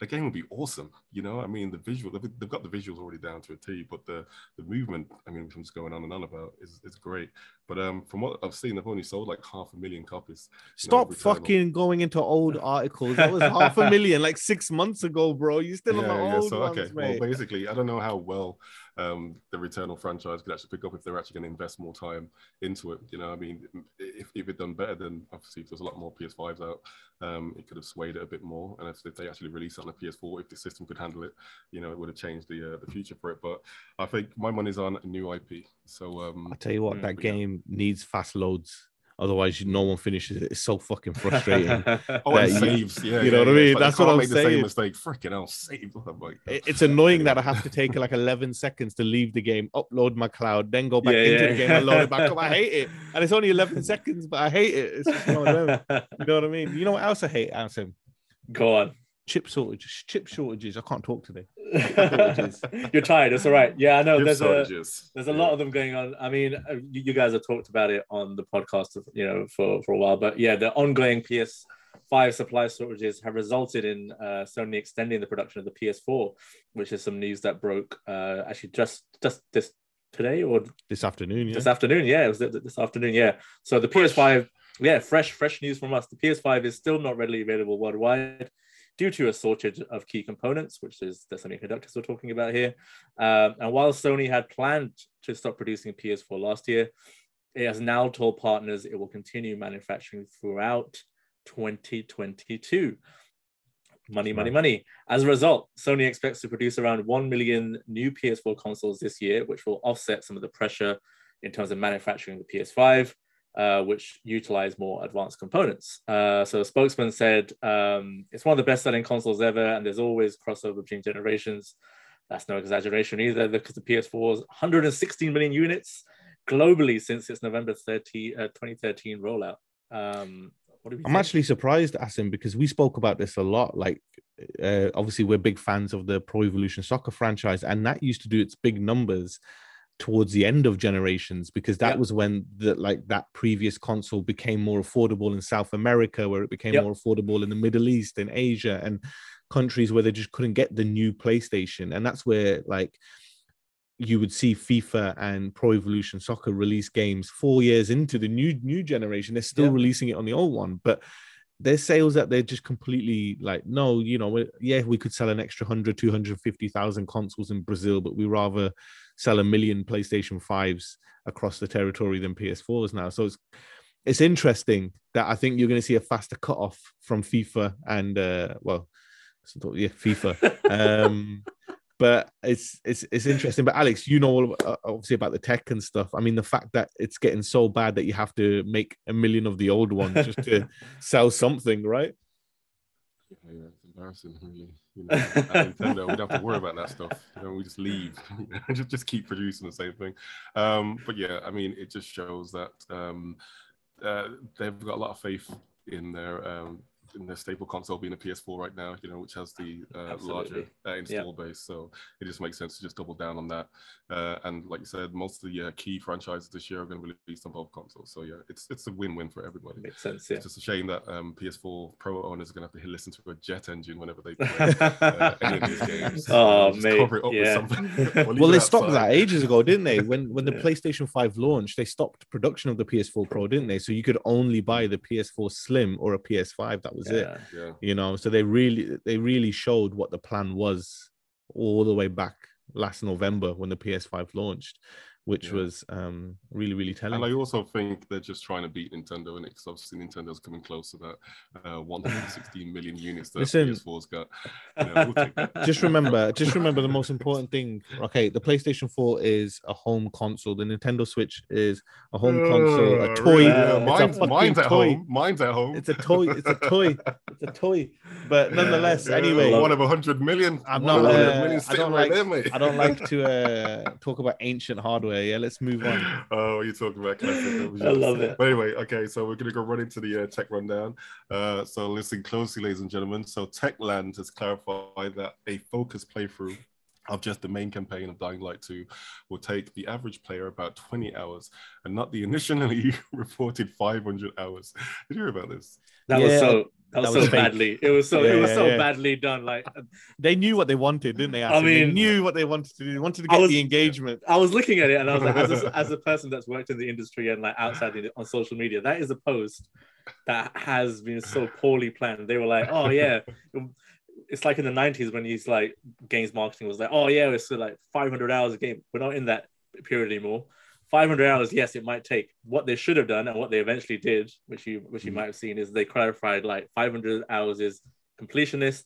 the game would be awesome. You know, I mean, the visual they've, they've got the visuals already down to a T, but the the movement, I mean, which I'm just going on and on about, is is great. But um, from what I've seen, they've only sold like half a million copies. know, Stop of fucking going into old articles. That was half a million like six months ago, bro. You still on the old so ones, okay. mate. Well, basically, I don't know how well um, the Returnal franchise could actually pick up if they're actually going to invest more time into it. You know, I mean, if, if it done better, then obviously if there's a lot more PS5s out, um, it could have swayed it a bit more. And if, if they actually released it on a PS4, if the system could handle it, you know, it would have changed the uh, the future for it. But I think my money's on a new IP. So um, I tell you what, Mm, that but yeah. game needs fast loads. Otherwise, no one finishes it. It's so fucking frustrating. oh, that and you- saves, yeah, you know yeah, what I mean? That's what I'm make the saying. same mistake. Freaking hell, save. I'm like, It- it's annoying that I have to take like 11 seconds to leave the game, upload my cloud, then go back Yeah, into yeah, the game and load it back up. I hate it. And it's only 11 seconds, but I hate it. It's just one of them. You know what I mean? You know what else I hate, Asim? Go on. Chip shortages. Chip shortages. I can't talk today. You're tired. It's all right. Yeah, I know. Chip There's a there's a Yeah. lot of them going on. I mean, uh, you, you guys have talked about it on the podcast, you know, for for a while. But yeah, the ongoing PS5 supply shortages have resulted in uh, Sony extending the production of the PS4, which is some news that broke uh, actually just just this today or This afternoon. Yeah. this afternoon. Yeah, it was this afternoon. Yeah. So the PS5, yeah, fresh, fresh news from us. The PS5 is still not readily available worldwide due to a shortage of key components, which is the semiconductors we're talking about here. Um, and while Sony had planned to stop producing PS4 last year, it has now told partners it will continue manufacturing throughout 2022. Money, money, money. As a result, Sony expects to produce around 1 million new PS4 consoles this year, which will offset some of the pressure in terms of manufacturing the PS5, uh, which utilize more advanced components. Uh, so, a spokesman said um, it's one of the best selling consoles ever, and there's always crossover between generations. That's no exaggeration either, because the PS4 is 116 million units globally since its November 30, uh, 2013 rollout. Um, what do we I'm think? actually surprised, Asim, because we spoke about this a lot. Like, uh, obviously, we're big fans of the Pro Evolution Soccer franchise, and that used to do its big numbers towards the end of generations because that Yep. was when the like that previous console became more affordable in South America, where it became Yep. more affordable in the Middle East and Asia and countries where they just couldn't get the new PlayStation, and that's where like you would see FIFA and Pro Evolution Soccer release games four years into the new new generation. They're still Yeah. releasing it on the old one, but their sales that they're just completely like, no, you know, yeah, we could sell an extra 100, 250,000 consoles in Brazil, but we rather sell a million PlayStation 5s across the territory than PS4s now. So it's it's interesting that I think you're going to see a faster cutoff from FIFA and uh well, yeah, FIFA. um but it's it's it's interesting. But Alex, you know all about, uh, obviously about the tech and stuff. I mean, the fact that it's getting so bad that you have to make a million of the old ones just to sell something, right? Embarrassing, really. You know, Nintendo, we don't have to worry about that stuff. You know, we just leave, just just keep producing the same thing. Um, but yeah, I mean, it just shows that um, uh, they've got a lot of faith in their um, in their staple console being a PS4 right now. You know, which has the uh, larger uh, install base, so it just makes sense to just double down on that. Uh, and like you said, most of the uh, key franchises this year are going to be released on both consoles. So yeah, it's it's a win-win for everybody. Makes sense, yeah. It's just a shame that um, PS4 Pro owners are going to have to listen to a jet engine whenever they play uh, any of these games. Oh, Just mate, cover it up with yeah. something. Or leave Well, they stopped that ages ago, didn't they? When when the Yeah. PlayStation 5 launched, they stopped production of the PS4 Pro, didn't they? So you could only buy the PS4 Slim or a PS5. That was it. Yeah. Yeah, You know, so they really they really showed what the plan was all the way back last November when the PS5 launched, which Yeah. was um really really telling. and I also think they're just trying to beat Nintendo in it because obviously Nintendo's coming close to that uh, 116 million units that Listen. PS4's got. You know, we'll that. just remember, just remember the most important thing. Okay, the PlayStation 4 is a home console. The Nintendo Switch is a home console, a Uh, toy. Yeah, It's a mine's, at toy. home. Mine's at home. It's a toy. It's a toy. It's a toy. But nonetheless, Yeah, anyway, one of a hundred million. I'm not. Uh, million I don't right like. there, mate. I don't like to uh, talk about ancient hardware. Yeah, let's move on. Oh, what are you talking about? classic? I love it. But anyway, okay, so we're gonna go right into the uh, tech rundown. Uh, so listen closely, ladies and gentlemen. So Techland has clarified that a focused playthrough of just the main campaign of Dying Light 2 will take the average player about 20 hours and not the initially reported 500 hours. Did you hear about this? That was so that was that so fake. badly. It was so Yeah, it was so yeah. badly done. Like uh, They knew what they wanted, didn't they? I Asim? they mean- knew what they wanted to do. They wanted to get was- the engagement. I was looking at it and I was like, as a, as a person that's worked in the industry and like outside the, on social media, that is a post that has been so poorly planned. They were like, oh yeah, it's like in the '90s when he's like games marketing was like, oh yeah, it's like 500 hours a game. We're not in that period anymore. 500 hours, yes, it might take. What they should have done and what they eventually did, which you which you Mhm. might have seen, is they clarified like 500 hours is completionist.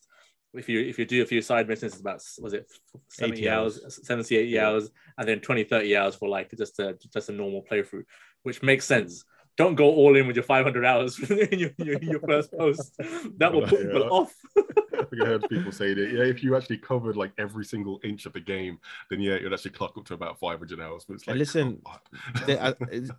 If you if you do a few side missions, it's about was it 70 80 hours, 70, 80 Yeah. hours, and then 20, 30 hours for like just a just a normal playthrough, which makes sense. Don't go all in with your 500 hours in your, your, your first post. That will put people off. I think I heard people saying it. Yeah, if you actually covered like every single inch of the game, then yeah, you'd actually clock up to about 500 hours. But it's like, listen, They- I,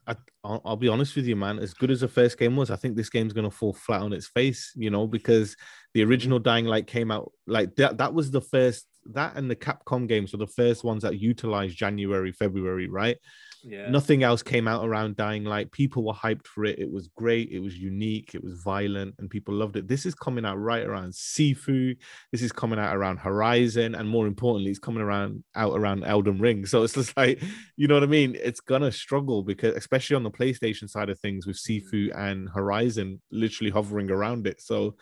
I, I'll, I'll be honest with you, man. As good as the first game was, I think this game's gonna fall flat on its face. You know, because the mm-hmm. original Dying Light came out like that. That was the first. That and the Capcom games were the first ones that utilized January, February, right? Yeah. Nothing else came out around Dying Light. People were hyped for it. It was great. It was unique. It was violent, and people loved it. This is coming out right around Sifu. This is coming out around Horizon, and more importantly, it's coming around out around Elden Ring. So it's just like, you know what I mean? It's gonna struggle because, especially on the PlayStation side of things, with mm. Sifu and Horizon literally hovering around it. So.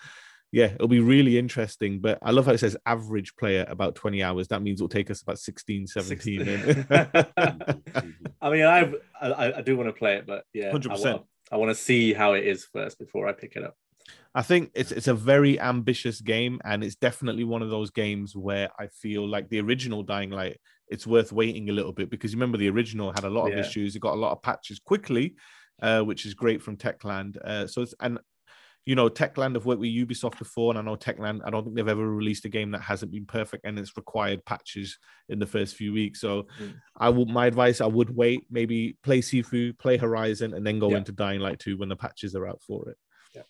Yeah, it'll be really interesting. But I love how it says average player about 20 hours. That means it'll take us about 16, 17. I mean, I've, I, I do want to play it, but yeah, 100%. I, I want to see how it is first before I pick it up. I think it's it's a very ambitious game, and it's definitely one of those games where I feel like the original Dying Light, it's worth waiting a little bit because you remember the original had a lot of Yeah. issues. It got a lot of patches quickly, uh, which is great from Techland. Uh, so it's and you know Techland have worked with Ubisoft before, and I know Techland. I don't think they've ever released a game that hasn't been perfect, and it's required patches in the first few weeks. So Mm. I would my advice I would wait, maybe play Sifu, play Horizon, and then go Yeah. into Dying Light 2 when the patches are out for it. Yeah.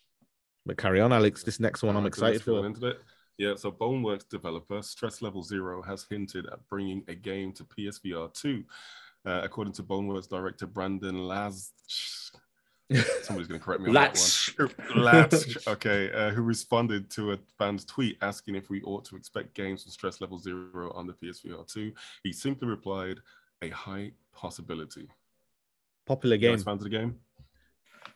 But carry on, Alex. This next one I'm Alright, so let's excited for. Into it. Yeah, so Boneworks developer Stress Level Zero has hinted at bringing a game to PSVR 2. Uh, according to Boneworks director Brandon Laz. Somebody's going to correct me on Latch. that one. Latch, okay, uh, who responded to a fan's tweet asking if we ought to expect games from Stress Level Zero on the PSVR 2. He simply replied, a high possibility. Popular You game. guys fans of the game?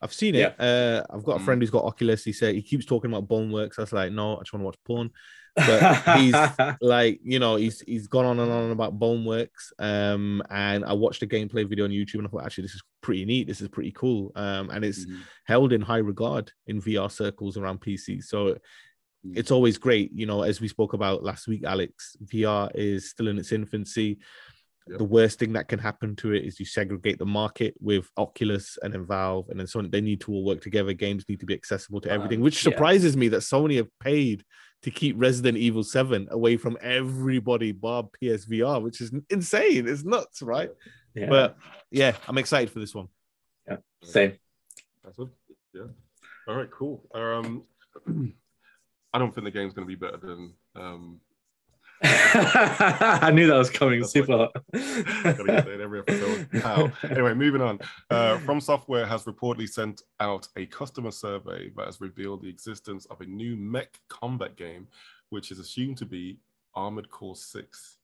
I've seen it. Uh, I've got a Mm. friend who's got Oculus. He said he keeps talking about Boneworks. I was like, no, I just want to watch porn. But he's like, you know, he's he's gone on and on about Boneworks. Um, and I watched a gameplay video on YouTube and I thought, actually, this is pretty neat. This is pretty cool. Um, and it's Mhm. held in high regard in VR circles around PC. So Mm. it's always great, you know, as we spoke about last week, Alex. VR is still in its infancy. Yep. The worst thing that can happen to it is you segregate the market with Oculus and then Valve, and then so they need to all work together. Games need to be accessible to everything, Um, which yeah. surprises me that Sony have paid to keep Resident Evil 7 away from everybody bar PSVR, which is insane. It's nuts, right? yeah. But yeah, I'm excited for this one. Yeah, same. That's it. Yeah. All right, cool. Um, I don't think the game's going to be better than. Um, I knew that was coming That's super. gotta get that in every episode. How? Anyway, moving on. Uh, From Software has reportedly sent out a customer survey that has revealed the existence of a new mech combat game, which is assumed to be Armored Core Six.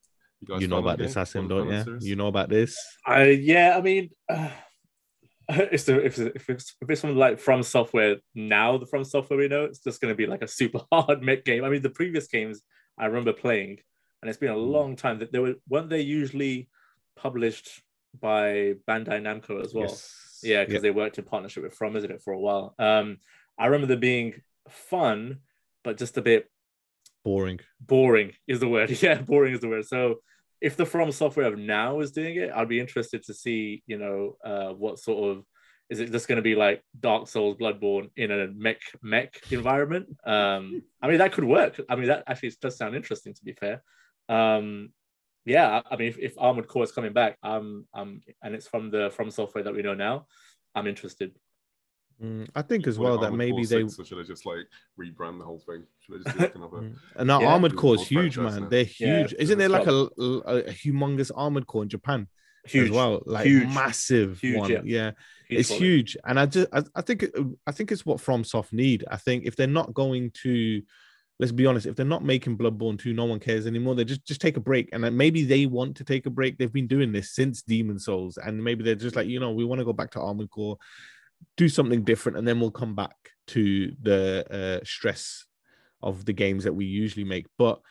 guys You know about this, game? Asim, Or don't you? series? You know about this. I yeah, I mean, uh, it's the, if, it's, if it's if it's from like from software now, the from software we know, it's just going to be like a super hard mech game. I mean, the previous games I remember playing, and it's been a Mm. long time that they were weren't they usually published by Bandai Namco as well? Yes. Yeah, because they worked in partnership with From, isn't it, for a while. Um, I remember them being fun, but just a bit boring. boring is the word. Yeah, boring is the word. So if the From software of now is doing it, I'd be interested to see, you know, uh, what sort of is it just going to be like Dark Souls, Bloodborne in a mech mech environment? Um, I mean, that could work. I mean, that actually does sound interesting. To be fair, um, yeah. I I mean, if, if Armored Core is coming back, um, um, and it's from the From software that we know now, I'm interested. Mm, I think as Call well that maybe they 6, or should I just like rebrand the whole thing? Should I just do like another? Mm. and our Yeah. armored Do core is huge, man. They're Yeah, huge. Isn't there like a, a, a humongous armored core in Japan Huge, as well? Like huge, massive huge, one. yeah. Yeah, huge it's volume. huge. And I just I, I think I think it's what FromSoft need. I think if they're not going to let's be honest, if they're not making Bloodborne 2, no one cares anymore. They just just take a break. And then maybe they want to take a break. They've been doing this since Demon Souls. And maybe they're just like, you know, we want to go back to Armored Core, do something different, and then we'll come back to the uh, stress of the games that we usually make. But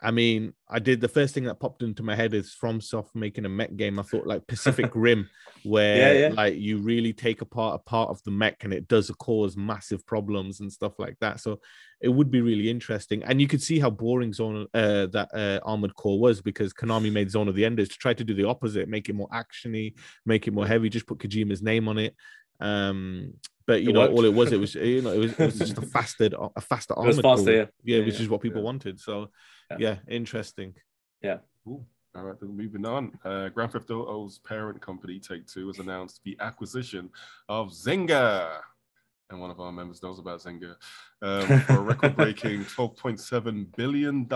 I mean, I did the first thing that popped into my head is FromSoft making a mech game. I thought like Pacific Rim, where Yeah, yeah. like you really take apart a part of the mech and it does cause massive problems and stuff like that. So it would be really interesting. And you could see how boring Zone uh, that uh, Armored Core was because Konami made Zone of the Enders to try to do the opposite, make it more actiony, make it more heavy, just put Kojima's name on it. Um, but you It know, worked. all it was, it was you know, it was, it was just a faster, a faster It was faster, yeah. yeah, Yeah, which yeah. is what people Yeah. wanted. So, Yeah. yeah, interesting. Cool. All right, then moving on. Uh, Grand Theft Auto's parent company, Take Two, has announced the acquisition of Zynga. And one of our members knows about Zynga um, for a record breaking $12.7 billion.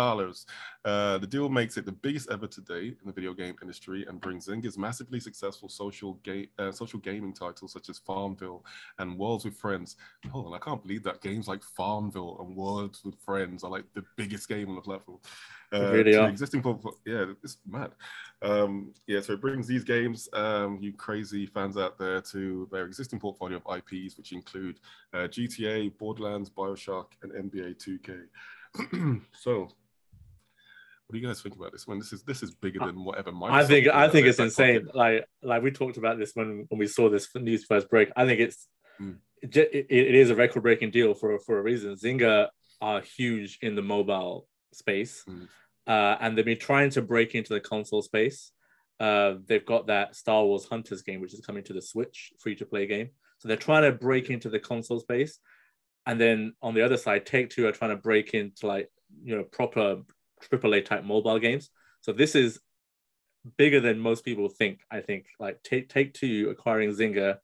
Uh, the deal makes it the biggest ever to date in the video game industry and brings Zynga's massively successful social, ga- uh, social gaming titles such as Farmville and Words with Friends. Hold on, I can't believe that games like Farmville and Words with Friends are like the biggest game on the platform. Uh, really are. Existing, portfo- yeah, it's mad. Um, yeah, so it brings these games, um, you crazy fans out there, to their existing portfolio of IPs, which include uh, GTA, Borderlands, Bioshock, and NBA 2K. so, what do you guys think about this one? This is this is bigger than whatever. I think I think it's insane. pocket. Like like we talked about this when when we saw this news first break. I think it's Mm. it, it, it is a record breaking deal for for a reason. Zynga are huge in the mobile space, Mm. uh, and they've been trying to break into the console space. Uh, they've got that Star Wars Hunters game, which is coming to the Switch free to play game. So they're trying to break into the console space, and then on the other side, Take Two are trying to break into like you know proper AAA type mobile games. So this is bigger than most people think. I think like take take two acquiring Zynga,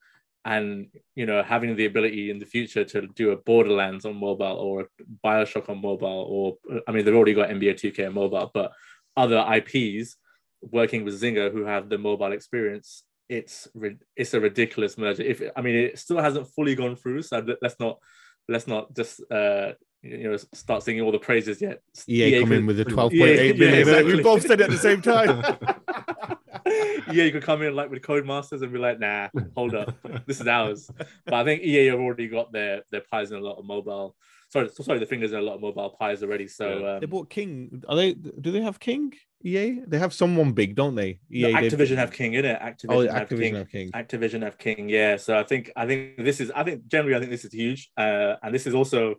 and you know having the ability in the future to do a Borderlands on mobile or Bioshock on mobile, or I mean they've already got NBA 2K on mobile, but other IPs working with Zynga who have the mobile experience. It's it's a ridiculous merger. If I mean it still hasn't fully gone through, so let's not let's not just uh you know start singing all the praises yet. EA, come could- in with a pretty twelve much- Yeah, eight exactly. We both said it at the same time. yeah, you could come in like with Codemasters and be like, nah, hold up, this is ours. But I think EA have already got their their pies in a lot of mobile. Sorry, sorry, the fingers in a lot of mobile pies already. So Yeah. um, they bought King. Are they? Do they have King? EA? They have someone big, don't they? no, EA. they've- Activision have King in it. Activision, Oh, have Activision King. have King. Activision have King. Yeah. So I think I think this is I think generally I think this is huge, uh, and this is also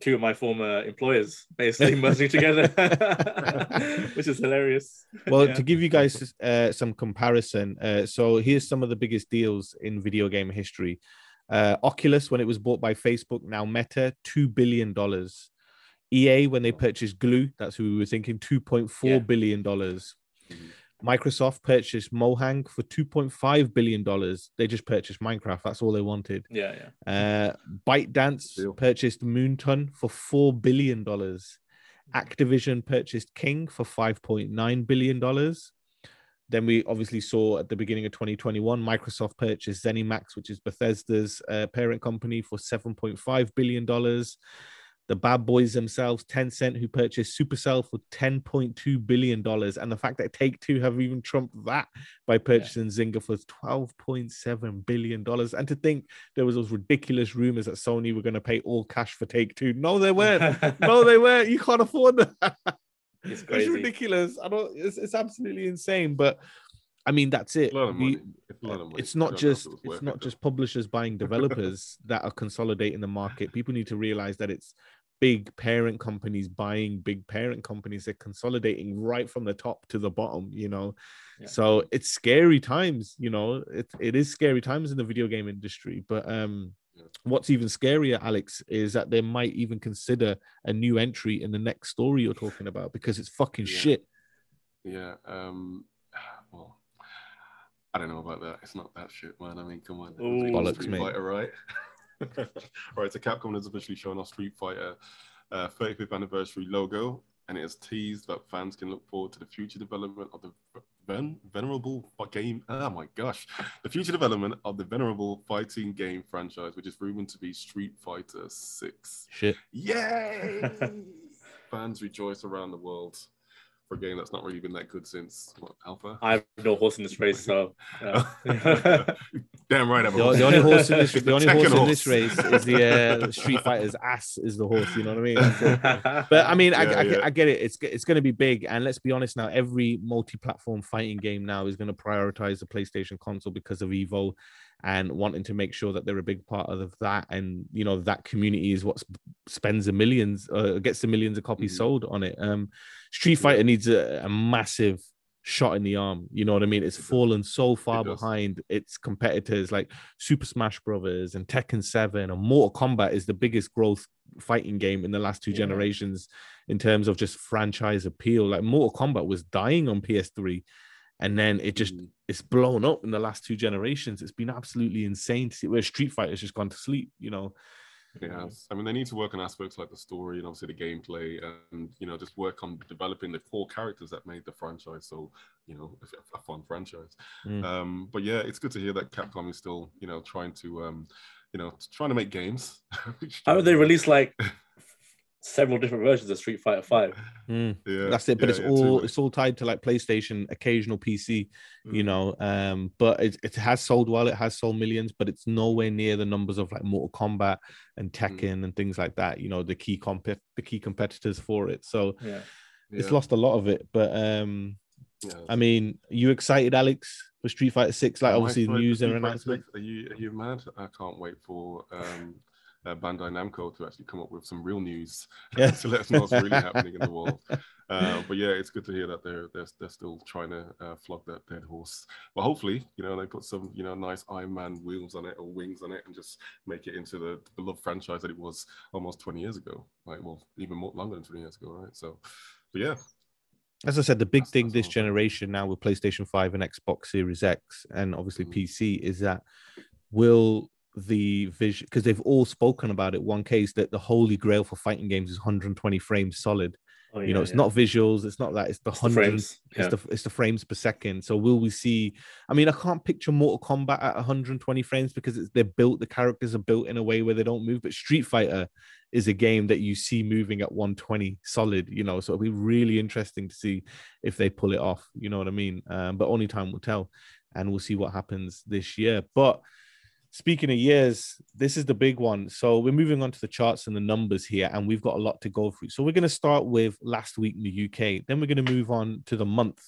two of my former employers basically merging together, which is hilarious. Well, Yeah. to give you guys uh, some comparison, uh, so here's some of the biggest deals in video game history. Uh, Oculus, when it was bought by Facebook, now Meta, two billion dollars. EA, when they purchased Glu, that's who we were thinking, two point four Yeah. billion dollars. Mhm. Microsoft purchased Mojang for two point five billion dollars. They just purchased Minecraft. That's all they wanted. Yeah, yeah. Uh, ByteDance purchased Moonton for four billion dollars. Activision purchased King for five point nine billion dollars. Then we obviously saw at the beginning of 2021, Microsoft purchased ZeniMax, which is Bethesda's uh, parent company, for 7.5 billion dollars. The bad boys themselves, Tencent, who purchased Supercell for 10.2 billion dollars, and the fact that Take Two have even trumped that by purchasing Zynga for 12.7 billion dollars. And to think there was those ridiculous rumors that Sony were going to pay all cash for Take Two. No, they weren't. no, they weren't. You can't afford that. It's It's ridiculous. I don't. It's, it's absolutely insane. But I mean, that's it. It's a lot of We- It's, a lot of money. it's not don't know if just it it's not it, though. just publishers buying developers that are consolidating the market. People need to realize that it's big parent companies buying big parent companies. They're consolidating right from the top to the bottom. You know, Yeah. so it's scary times. You know, it it is scary times in the video game industry. But um. What's even scarier, Alex, is that they might even consider a new entry in the next story you're talking about because it's fucking Yeah. shit. Yeah. Um. Well, I don't know about that. It's not that shit, man. I mean, come on. Ooh. Bollocks, Street mate. Fighter, right? right. So Capcom has officially shown off Street Fighter uh, 35th anniversary logo, and it has teased that fans can look forward to the future development of the ven- venerable game. Oh my gosh, the future development of the venerable fighting game franchise, which is rumored to be Street Fighter Six. Shit. Yay! Fans rejoice around the world for a game that's not really been that good since what, Alpha. I have no horse in this race, so uh, Damn right, I'm The, the only horse in this the only horse Tekken in this race is the uh, Street Fighter's ass is the horse. You know what I mean? It. but But I mean, I, I, yeah. I get it. It's it's going to be big, and let's be honest now. Every multi-platform fighting game now is going to prioritize the PlayStation console because of Evo, and wanting to make sure that they're a big part of that. And you know that community is what spends the millions, uh, gets the millions of copies Mhm. sold on it. Um, Street Fighter needs a, a massive shot in the arm. You know what I mean? It's fallen so far does. behind its competitors like Super Smash Brothers and Tekken 7 and Mortal Kombat is the biggest growth fighting game in the last two Yeah. generations in terms of just franchise appeal. Like Mortal Kombat was dying on PS3 and then it just Mm. it's blown up in the last two generations. It's been absolutely insane to see where Street Fighter's just gone to sleep, you know. Yeah, I mean, they need to work on aspects like the story and obviously the gameplay, and you know, just work on developing the core characters that made the franchise so you know a, a fun franchise. Mm. Um, but yeah, it's good to hear that Capcom is still you know trying to um, you know trying to make games. How would they release like several different versions of Street Fighter Five? Mm. Yeah, That's it, but yeah, it's yeah, all much. it's all tied to like PlayStation, occasional PC, you Mm. know. Um, but it, it has sold well, it has sold millions, but it's nowhere near the numbers of like Mortal Kombat and Mm. Tekken and things like that. You know, the key comp the key competitors for it. So Yeah. it's lost a lot of it. But um, yeah. I mean, you excited, Alex, for Street Fighter Six? Like Am obviously excited news and Street announcement. Are you are you mad? I can't wait for um, uh, Bandai Namco to actually come up with some real news Yeah. to let us know what's really happening in the world. Uh, but yeah, it's good to hear that they're they're, they're still trying to uh, flog that dead horse. But hopefully, you know, they put some you know nice Iron Man wheels on it or wings on it and just make it into the beloved franchise that it was almost 20 years ago. Like, well, even more longer than 20 years ago, right? So, but yeah, As I said, the big That's- thing that's this all. generation now with PlayStation 5 and Xbox Series X and obviously Mm. PC is that will the vision because they've all spoken about it. One case that the holy grail for fighting games is 120 frames solid. Oh, you know, it's yeah. not visuals, it's not that, it's the It's the 100 frames. it's the it's the frames per second. So will we see? I mean, I can't picture Mortal Kombat at 120 frames because it's, they're built. The characters are built in a way where they don't move. But Street Fighter is a game that you see moving at 120 solid. You know, so it'll be really interesting to see if they pull it off. You know what I mean? Um, but only time will tell, and we'll see what happens this year. But speaking of years, this is the big one. So we're moving on to the charts and the numbers here, and we've got a lot to go through. So we're going to start with last week in the UK. Then we're going to move on to the month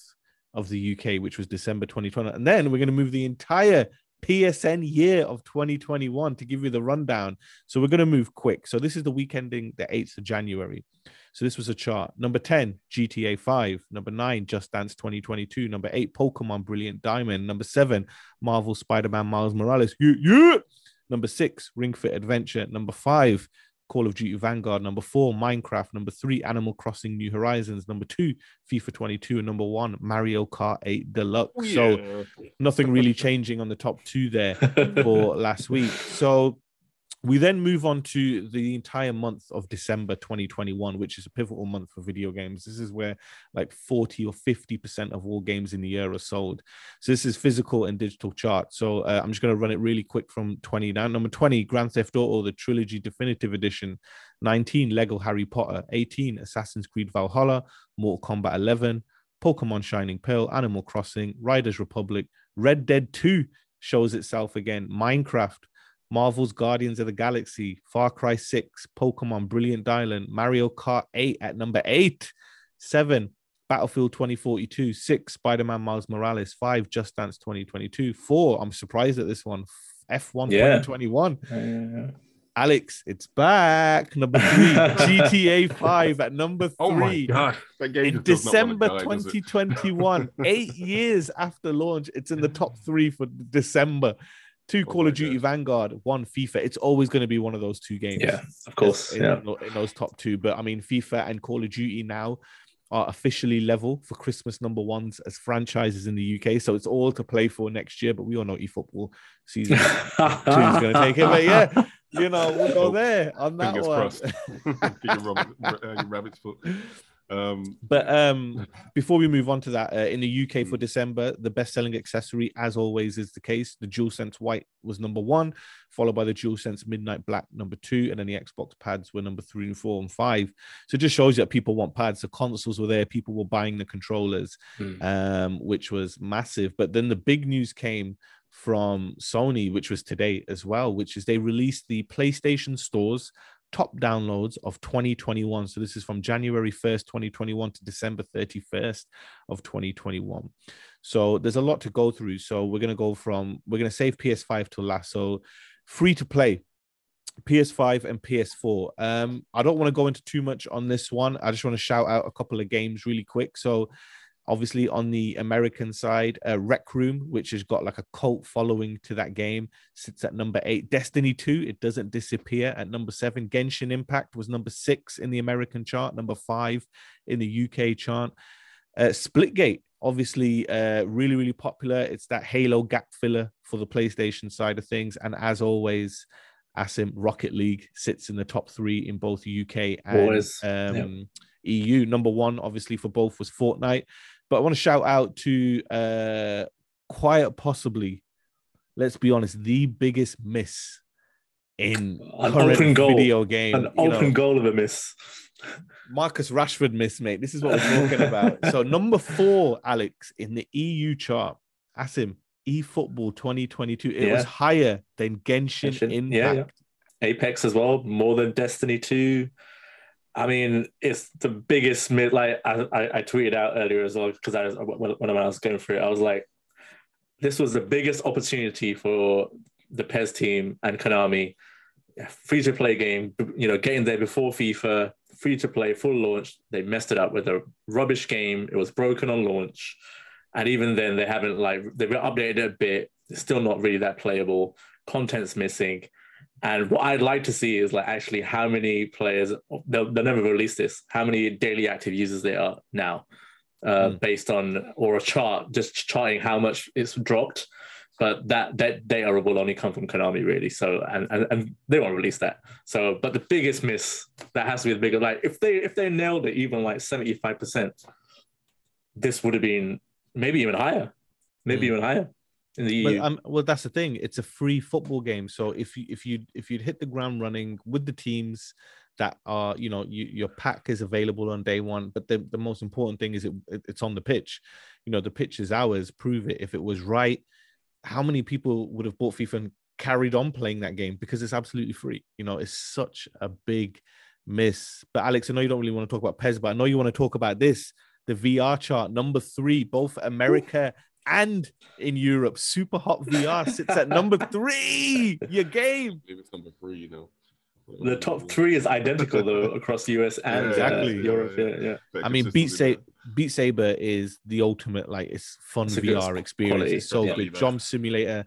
of the UK, which was December 2020. And then we're going to move the entire PSN year of 2021 to give you the rundown. So we're going to move quick. So this is the week ending the 8th of January. So this was a chart. Number 10, GTA 5. Number 9, Just Dance 2022. Number 8, Pokemon Brilliant Diamond. Number 7, Marvel Spider-Man Miles Morales. Yeah, yeah. Number 6, Ring Fit Adventure. Number 5, Call of Duty Vanguard. Number 4, Minecraft. Number 3, Animal Crossing New Horizons. Number 2, FIFA 22. And number 1, Mario Kart 8 Deluxe. Oh, so nothing really changing on the top 2 there for last week. So we then move on to the entire month of December 2021, which is a pivotal month for video games. This is where like 40 or 50% of all games in the year are sold. So this is physical and digital chart. So uh, I'm just going to run it really quick from 20 down. Number 20, Grand Theft Auto, the Trilogy Definitive Edition. 19, Lego Harry Potter. 18, Assassin's Creed Valhalla. Mortal Kombat 11. Pokemon Shining Pearl, Animal Crossing, Riders Republic, Red Dead 2 shows itself again, Minecraft, Marvel's Guardians of the Galaxy, Far Cry 6, Pokemon Brilliant Diamond, Mario Kart 8 at number 8, 7, Battlefield 2042, 6, Spider Man Miles Morales, 5, Just Dance 2022, 4, I'm surprised at this one, F1 Yeah. 2021. Yeah, yeah, yeah. Alex, it's back. Number 3, GTA 5 at number 3 Oh my god, in just does not December die, 2021, eight years after launch, it's in the top three for December. Two Oh Call of Duty God. Vanguard, one FIFA. It's always going to be one of those two games. Yeah, of course. in, Yeah. in those top two. But I mean, FIFA and Call of Duty now are officially level for Christmas number ones as franchises in the UK. So it's all to play for next year. But we all know eFootball season two is going to take it. But yeah, you know, we'll go there on that Fingers one. crossed. Get your rabbit, uh, your rabbit's foot. Um, But um, before we move on to that, uh, in the UK for December, the best-selling accessory, as always, is the case. The DualSense White was number one, followed by the DualSense Midnight Black number two, and then the Xbox pads were number three and four and five. So it just shows you that people want pads. The consoles were there, people were buying the controllers, Hmm. um, which was massive. But then the big news came from Sony, which was today as well, which is they released the PlayStation stores top downloads of 2021. So this is from January 1st, 2021 to December 31st of 2021. So there's a lot to go through. So we're going to go from, we're going to save PS5 to last. So free to play. PS5 and PS4. Um, I don't want to go into too much on this one. I just want to shout out a couple of games really quick. So Obviously, on the American side, uh, Rec Room, which has got like a cult following to that game, sits at number eight. Destiny 2, it doesn't disappear at number seven. Genshin Impact was number six in the American chart, number five in the UK chart. Uh, Splitgate, obviously, uh, really, really popular. It's that Halo gap filler for the PlayStation side of things. And as always, Asim Rocket League sits in the top three in both UK and um, EU. Number one, obviously, for both was Fortnite. But I want to shout out to uh, quite possibly, let's be honest, the biggest miss in An current open goal. video game. An open know. goal of a miss. Marcus Rashford miss, mate. This is what we're talking about. So number four, Alex, in the EU chart, Asim, eFootball 2022. It was higher than Genshin, Genshin, Impact. yeah, yeah. Apex as well, more than Destiny 2. I mean, it's the biggest. Like I, I, I tweeted out earlier as well because I was when, when I was going through it, I was like, this was the biggest opportunity for the PES team and Konami. Free to play game, you know, getting there before FIFA, free to play, full launch. They messed it up with a rubbish game. It was broken on launch, and even then, they haven't like they've updated it a bit. It's still not really that playable. Content's missing. And what I'd like to see is like actually how many players they'll, they'll never release this. How many daily active users there are now, uh, Mm. based on or a chart just charting how much it's dropped. But that that data will only come from Konami really. So and, and and they won't release that. So but the biggest miss that has to be the bigger like if they if they nailed it even like seventy five percent, this would have been maybe even higher, maybe Mm. even higher in the But EU. um, well, that's the thing. It's a free football game. So if you if you if you'd hit the ground running with the teams that are, you know, you, your pack is available on day one. But the, the most important thing is it, it- it's on the pitch. You know, the pitch is ours. Prove it. If it was right, how many people would have bought FIFA and carried on playing that game because it's absolutely free? You know, it's such a big miss. But Alex, I know you don't really want to talk about PES, but I know you want to talk about this. The VR chart number three, both America and in Europe. Super Hot VR sits at number three. Your game. I believe it's number three, you know. The top three is identical though across the US and uh, Exactly. Europe. Yeah, yeah. Bit I mean, Beat consistency Saber, Beat Saber is the ultimate, like it's fun It's VR experience. quality, It's so yeah. good. Job Simulator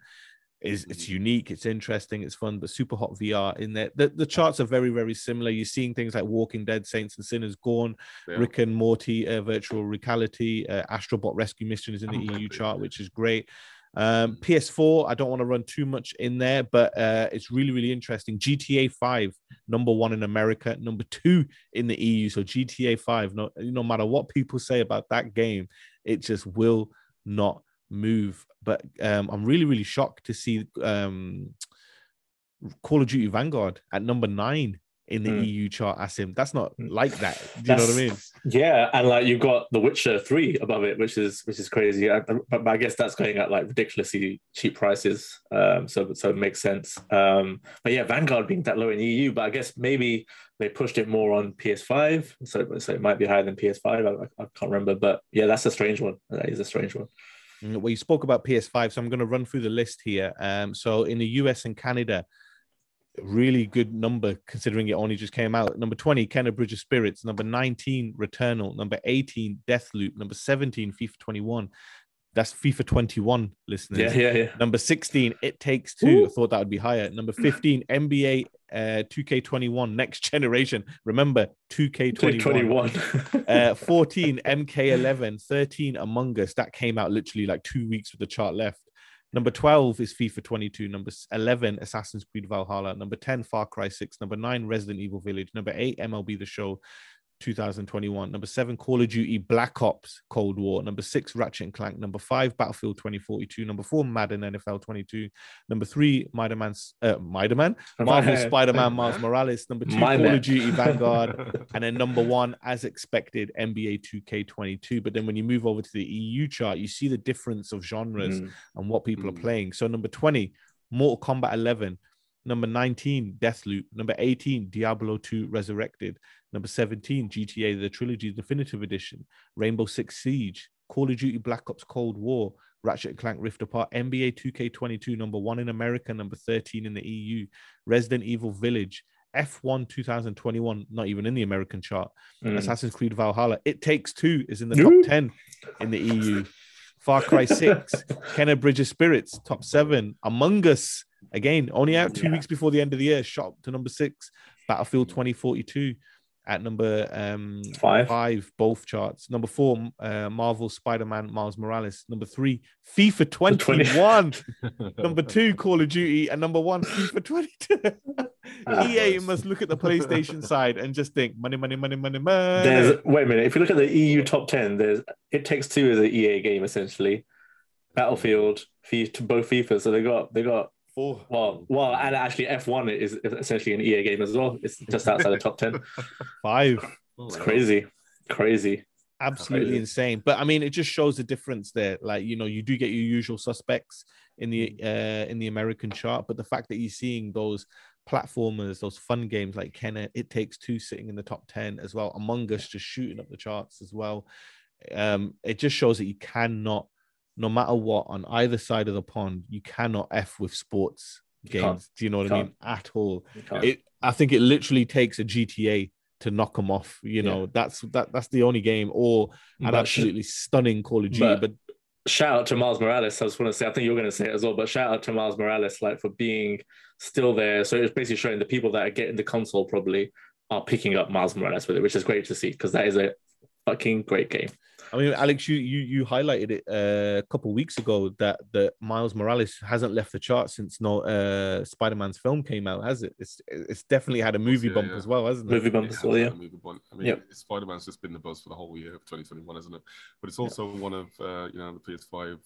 is it's unique, it's interesting, it's fun, but Super Hot VR in there. The, the charts are very, very similar. You're seeing things like Walking Dead, Saints and Sinners, Gone, Yeah. Rick and Morty, uh, Virtual Reality, uh, Astrobot Rescue Mission is in the EU chart, which is great. Um, PS4, I don't want to run too much in there, but uh, it's really, really interesting. GTA 5, number one in America, number two in the EU. So GTA 5, no, no matter what people say about that game, it just will not move. But um, I'm really, really shocked to see um, Call of Duty Vanguard at number nine in the Mm. EU chart. Asim, that's not Mm. like that. Do you know what I mean? Yeah, and like you've got The Witcher three above it, which is which is crazy. I, but, I guess that's going at like ridiculously cheap prices. Um, so so it makes sense. Um, but yeah, Vanguard being that low in EU, but I guess maybe they pushed it more on PS5, so so it might be higher than PS5. I, I can't remember, but yeah, that's a strange one. That is a strange one. Mm, Well, you spoke about PS5, so I'm going to run through the list here. Um, so in the US and Canada, really good number considering it only just came out. Number 20, Kena Bridge of Spirits. Number 19, Returnal. Number 18, Deathloop. Number 17, FIFA 21. That's FIFA 21, listeners. Yeah, yeah, yeah. Number 16, It Takes Two. I thought that would be higher. Number 15, NBA uh, 2K21, Next Generation. Remember, 2K21. 21. Uh, 14, MK11. 13, Among Us. That came out literally like two weeks with the chart left. Number 12 is FIFA 22. Number 11, Assassin's Creed Valhalla. Number 10, Far Cry 6. Number 9, Resident Evil Village. Number 8, MLB The Show 2021. Number 7, Call of Duty Black Ops Cold War. Number 6, Ratchet and Clank. Number 5, Battlefield 2042. Number 4, Madden NFL 22. Number 3, Spider-Man, uh, Spider-Man? Marvel Spider-Man Miles Morales. Number 2, My Call man. of Duty Vanguard. And then number one, as expected, NBA 2K22. But then when you move over to the EU chart, you see the difference of genres Mm. and what people are Mm. playing. So number 20, Mortal Kombat 11. Number 19, Deathloop. Number 18, Diablo 2 Resurrected. Number 17, GTA The Trilogy Definitive Edition. Rainbow Six Siege. Call of Duty Black Ops Cold War. Ratchet and Clank Rift Apart. NBA 2K22, number one in America, number 13 in the EU. Resident Evil Village. F1 2021, not even in the American chart. Mm. Assassin's Creed Valhalla. It Takes Two is in the top 10 in the EU. Far Cry 6, Kena Bridge of Spirits, top seven. Among Us, again, only out two Yeah. weeks before the end of the year, shot to number six. Battlefield 2042 at number um, Five. five, both charts. Number four, uh, Marvel Spider Man Miles Morales. Number three, FIFA 21. number two, Call of Duty. And number one, FIFA 22. EA must look at the PlayStation side and just think money, money, money, money, money. There's wait a minute. If you look at the EU top ten, there's it takes two as an EA game essentially. Battlefield, FIFA, both FIFA. So they got they got Four. well, well, and actually F1 is essentially an EA game as well. It's just outside the top ten. Five. It's crazy, crazy. absolutely Crazy. insane. But I mean, it just shows the difference there. Like you know, you do get your usual suspects in the uh in the American chart, but the fact that you're seeing those platformers, those fun games like Kena, It Takes Two sitting in the top ten as well, Among Us just shooting up the charts as well. Um, it just shows that you cannot, no matter what, on either side of the pond, you cannot f with sports can't. games. Do you know what You I mean? At all it I think it literally takes a GTA to knock them off. You know, that's that that's the only game or an But absolutely stunning Call of Duty. but- But, shout out to Miles Morales. I just want to say, I think you're going to say it as well, but shout out to Miles Morales, like for being still there. So it's basically showing the people that are getting the console probably are picking up Miles Morales with it, which is great to see because that is a fucking great game. I mean, Alex, you you you highlighted it uh, a couple of weeks ago that that Miles Morales hasn't left the chart since no uh, Spider Man's film came out, has it? It's it's definitely had a movie Yeah, bump yeah. as well, hasn't it? Movie bump It as has well, yeah. had a movie bump. I mean, Yep. Spider Man's just been the buzz for the whole year of 2021, isn't it? But it's also one of uh, you know the PS5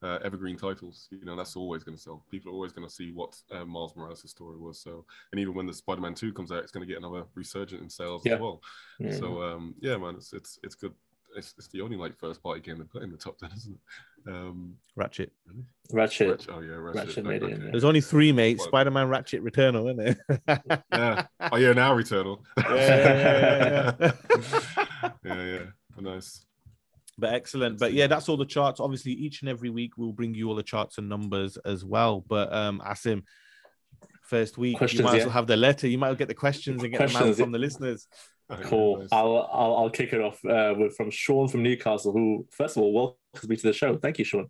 uh, evergreen titles. You know that's always going to sell. People are always going to see what uh, Miles Morales' story was. So, and even when the Spider Man 2 comes out, it's going to get another resurgent in sales Yeah. as well. Mm. So, um, yeah, man, it's it's it's good. It's, it's the only like first party game they put in the top 10, isn't it? Um, Ratchet. Ratchet. Ratchet, oh yeah, Ratchet, Ratchet made it in. There's only three, mate. Spider Man, Ratchet, Returnal, isn't it? Yeah. Oh yeah, now Returnal. yeah, yeah, yeah, yeah. Nice. But excellent. But yeah, that's all the charts. Obviously, each and every week we'll bring you all the charts and numbers as well. But um Asim, first week, Questions, you might as well have the letter. You might as well get the questions and get them out Questions, from the listeners. Cool. Nice. I'll, I'll I'll kick it off uh, with from Sean from Newcastle, who first of all welcomes me to the show. Thank you, Sean.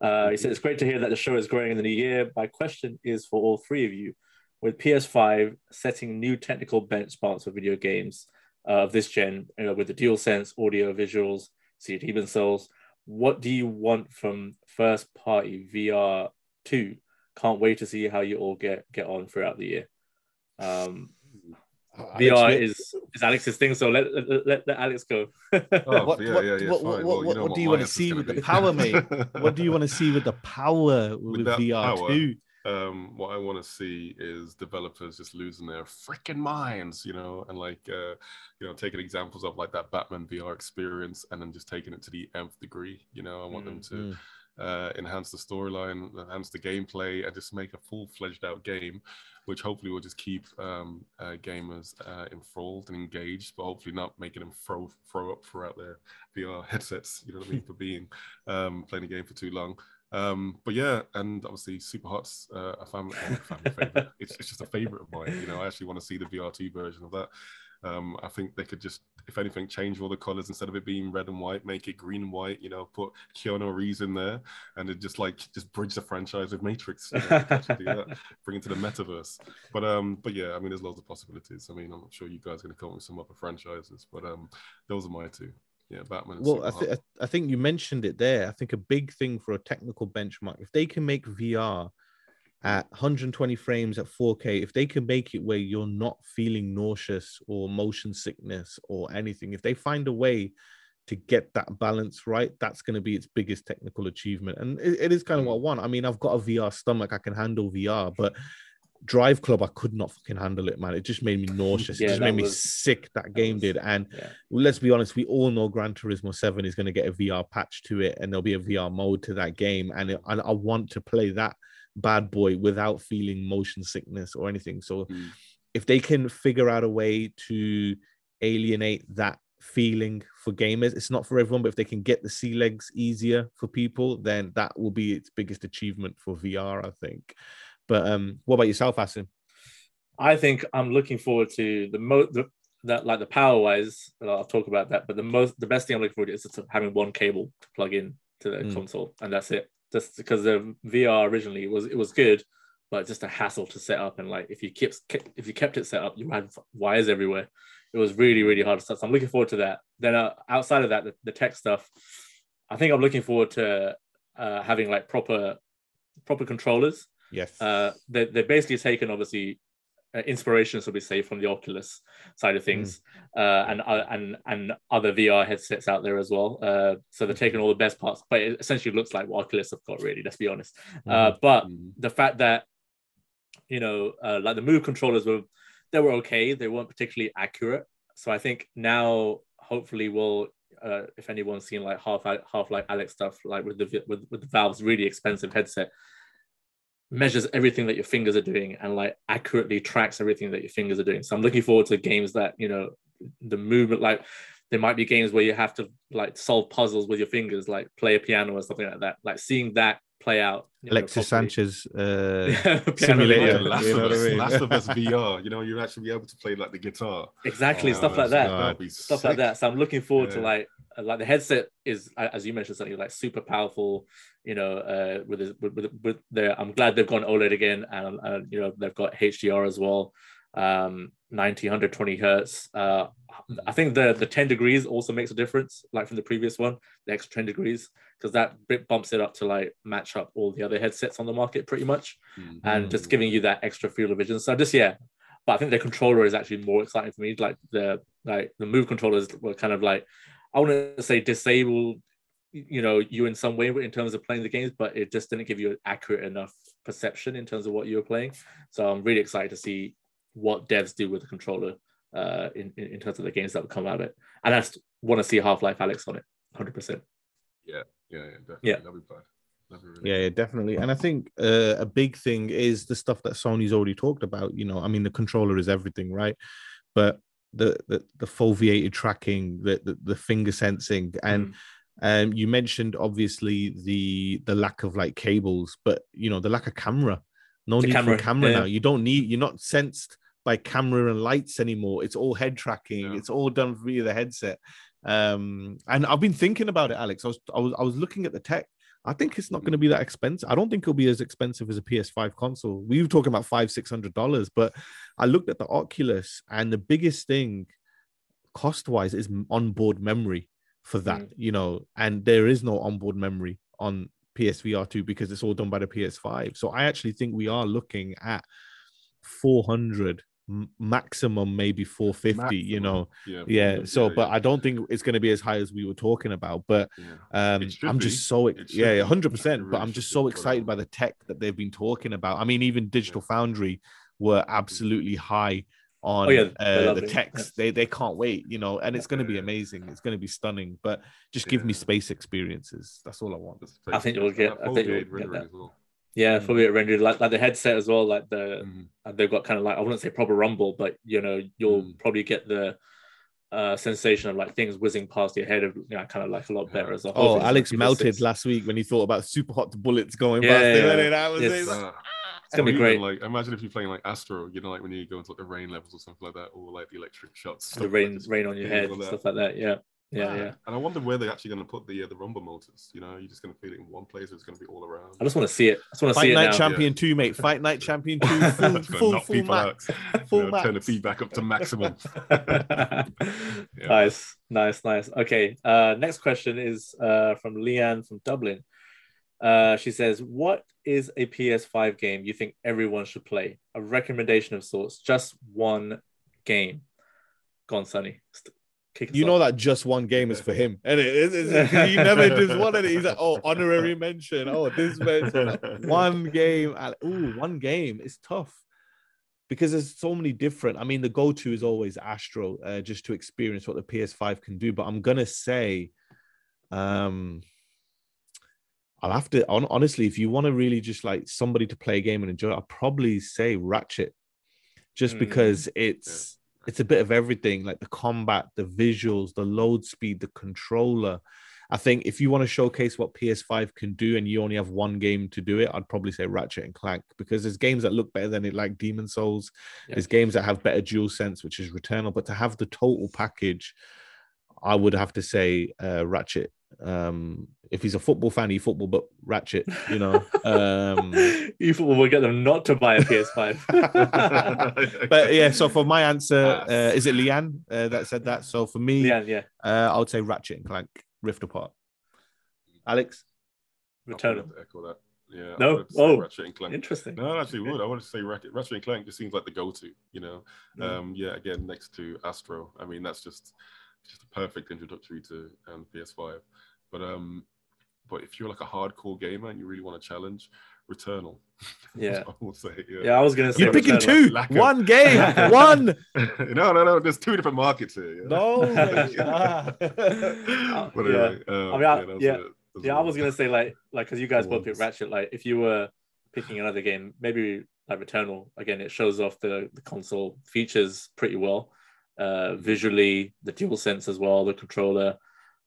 Uh, he said it's great to hear that the show is growing in the new year. My question is for all three of you: With PS5 setting new technical benchmarks for video games uh, of this gen, you know, with the DualSense, audio, visuals, see it even souls, what do you want from first party VR two? Can't wait to see how you all get get on throughout the year. Um, VR is is Alex's thing, so let let, let, let Alex go. Oh, What- yeah, what- yeah, yeah. what- what- Well, what- what do you wanna see gonna with the power, mate? what do you want to see with the power with, that VR power, two? um, what I want to see is developers just losing their freaking minds, you know, and like, uh, you know, taking examples of like that Batman VR experience and then just taking it to the nth degree. You know, I want them to Mm. uh, enhance the storyline, enhance the gameplay, and just make a full fledged out game, which hopefully will just keep um, uh, gamers uh, enthralled and engaged, but hopefully not making them throw throw up throughout their VR headsets. You know what I mean? for being um, playing a game for too long. Um, but yeah, and obviously Super Hot's uh, a family, family favorite. It's, it's just a favorite of mine. You know, I actually want to see the VR2 version of that. Um, I think they could just, if anything, change all the colors instead of it being red and white, make it green and white. You know, put Keanu Reeves in there, and it just like just bridge the franchise with Matrix. You know, they could actually do that, bring it to the metaverse. But um, but yeah, I mean, there's loads of possibilities. I mean, I'm not sure you guys are going to come up with some other franchises, but um, those are my two. Yeah, Batman. Well, I, th- I think you mentioned it there. I think a big thing for a technical benchmark, if they can make VR at 120 frames at 4K, if they can make it where you're not feeling nauseous or motion sickness or anything, if they find a way to get that balance right, that's going to be its biggest technical achievement. And it- it is kind of mm. what I want. I mean, I've got a VR stomach, I can handle VR, but Drive Club, I could not fucking handle it, man. It just made me nauseous. Yeah, it just made me sick. That game was- did. And yeah. let's be honest, we all know Gran Turismo 7 is going to get a VR patch to it and there'll be a VR mode to that game. And, it, and I want to play that bad boy without feeling motion sickness or anything. So Mm. if they can figure out a way to alienate that feeling for gamers, it's not for everyone, but if they can get the sea legs easier for people, then that will be its biggest achievement for VR, I think. But um, what about yourself, Asim? I think I'm looking forward to the mo. The, that like the power wise, I'll talk about that. But the most, the best thing I'm looking forward to is just having one cable to plug in to the Mm. console, and that's it. Just because the VR originally was it was good, but just a hassle to set up. And like if you kept if you kept it set up, you had wires everywhere. It was really really hard to start. So I'm looking forward to that. Then uh, outside of that, the, the tech stuff, I think I'm looking forward to uh, having like proper proper controllers Yes. uh, they, they're basically taken obviously uh, inspiration, so we say, from the Oculus side of things, uh, and uh, and and other VR headsets out there as well. Uh, so they're taking all the best parts, but it essentially looks like what Oculus have got. Really, let's be honest. Uh, but Mm. the fact that you know, uh, like the Move controllers were, they were okay. They weren't particularly accurate. So I think now, hopefully, we'll. Uh, if anyone's seen like half Half-Life Alyx stuff, like with the with, with the Valve's really expensive headset, measures everything that your fingers are doing and like accurately tracks everything that your fingers are doing. So I'm looking forward to games that you know the movement like there might be games where you have to like solve puzzles with your fingers, like play a piano or something like that. Like seeing that play out. you know, Alexis. Sanchez uh, simulator. leader. Last, you know of what I Us, mean? Last of Us VR. You know, you'll actually be able to play like the guitar. Exactly, Oh, stuff like that. that'd be stuff like that. So I'm looking forward to like uh, like the headset is as you mentioned something like super powerful. You know, uh, with his, with, with, with their, I'm glad they've gone OLED again, and uh, you know they've got HDR as well, um, 90, 120 hertz. Uh, I think the the 10 degrees also makes a difference, like from the previous one, the extra 10 degrees, because that bit bumps it up to like match up all the other headsets on the market pretty much Mm. and just giving you that extra field of vision. So just yeah, but I think the controller is actually more exciting for me. Like the like the move controllers were kind of like I want to say disable, you know, you in some way in terms of playing the games, but it just didn't give you an accurate enough perception in terms of what you were playing. So I'm really excited to see what devs do with the controller uh, in, in in terms of the games that will come out of it. And I just want to see Half-Life Alyx on it, hundred percent. Yeah, yeah, definitely. Yeah. That'd be bad. Really Yeah, yeah, definitely. And I think uh, a big thing is the stuff that Sony's already talked about. You know, I mean, the controller is everything, right? But the the, the foveated tracking, the, the the finger sensing, and um, you mentioned obviously the the lack of like cables, but you know, the lack of camera. No The need camera, for camera yeah. now. You don't need. You're not sensed by camera and lights anymore. It's all head tracking. Yeah. It's all done via the headset. Um, and I've been thinking about it, Alex. I was I was I was looking at the tech. I think it's not going to be that expensive. I don't think it'll be as expensive as a PS5 console. We were talking about five, six hundred dollars, but I looked at the Oculus, and the biggest thing, cost wise, is onboard memory for that. You know, and there is no onboard memory on PSVR two because it's all done by the PS5. So I actually think we are looking at four hundred maximum, maybe four fifty. You know, yeah, yeah. So, yeah, but yeah. I don't think it's going to be as high as we were talking about. But Yeah. um, I'm be. just so It yeah, be. hundred It percent. But I'm just so excited by the tech that they've been talking about. I mean, even Digital Foundry were absolutely high on Oh, yeah, uh, the it, techs. They they can't wait, you know, and it's going to be amazing. It's going to be stunning. But just give me space experiences. That's all I want. I think basically- you'll get- I think you'll foveated get rendering that. as well. Yeah, Mm. fully rendered like like the headset as well. Like the uh, they've got kind of like I wouldn't say proper rumble, but you know you'll Mm. probably get the uh sensation of like things whizzing past your head of you know kind of like a lot better as well. Oh, Hopefully Alex like melted six. last week when he thought about super hot bullets going Yeah, past him. yeah, and yeah. That was Yes. it. Like, Uh, It's gonna or be even, great. Like, imagine if you're playing like Astro, you know, like when you go into like the rain levels or something like that, or like the electric shots. the stuff like rain rain on your head like and stuff like that. Yeah, yeah, yeah. And I wonder where they're actually going to put the uh, the rumble motors. You know, you're just going to feel it in one place, or it's going to be all around. I just want to see it. I just want to Fight see it Night now. Champion 2, mate. Fight Night Champion 2, full, It's full, full max. out. Full You know, turn the feedback up to maximum. Nice, nice, nice. Okay. Uh, next question is uh, from Leanne from Dublin. Uh, she says, "What is a PS5 game you think everyone should play? A recommendation of sorts, just one game." Gone, on, Sonny. St- Kick us You know off. that just one game is for him. And it is it's- he never just wanted it. He's like, oh, honorary mention. Oh, this mention. one game. and- Ooh, one game. It's tough because there's so many different. I mean, the go-to is always Astro, uh, just to experience what the PS5 can do. But I'm gonna say, um, I'll have to hon- honestly, if you want to really just like somebody to play a game and enjoy, I'll probably say Ratchet, just Mm, because it's it's a bit of everything, like the combat, the visuals, the load speed, the controller. I think if you want to showcase what PS5 can do and you only have one game to do it, I'd probably say Ratchet and Clank because there's games that look better than it, like Demon Souls. Yeah. There's games that have better dual sense, which is Returnal. But to have the total package, I would have to say uh, Ratchet. Um, if he's a football fan, he football, but Ratchet, you know. um, you thought we'll get them not to buy a PS5. but yeah, so for my answer, uh, is it Leanne uh, that said that? So for me, yeah, yeah. uh, I would say Ratchet and Clank Rift Apart. Alex, I'll Returnal. have to echo that. Yeah. No? I Oh, Ratchet and Clank. Interesting. No, I actually would. I want to say Ratchet, Ratchet and Clank just seems like the go-to. You know, Mm. um, yeah. Again, next to Astro. I mean, that's just just a perfect introductory to um, PS5. But um, but if you're like a hardcore gamer and you really want to challenge, Returnal. Yeah. I will say. Yeah. Yeah, I was gonna say you're picking two, Lack of- one game, one. no, no, no. There's two different markets here. Yeah? No, mate. Ah. but Yeah. anyway, um, I mean, I- yeah, yeah. it. Yeah, I was gonna say like like because you guys both picked Ratchet. Like if you were picking another game, maybe like Returnal. Again, it shows off the the console features pretty well. Uh, visually, the dual sense as well, the controller,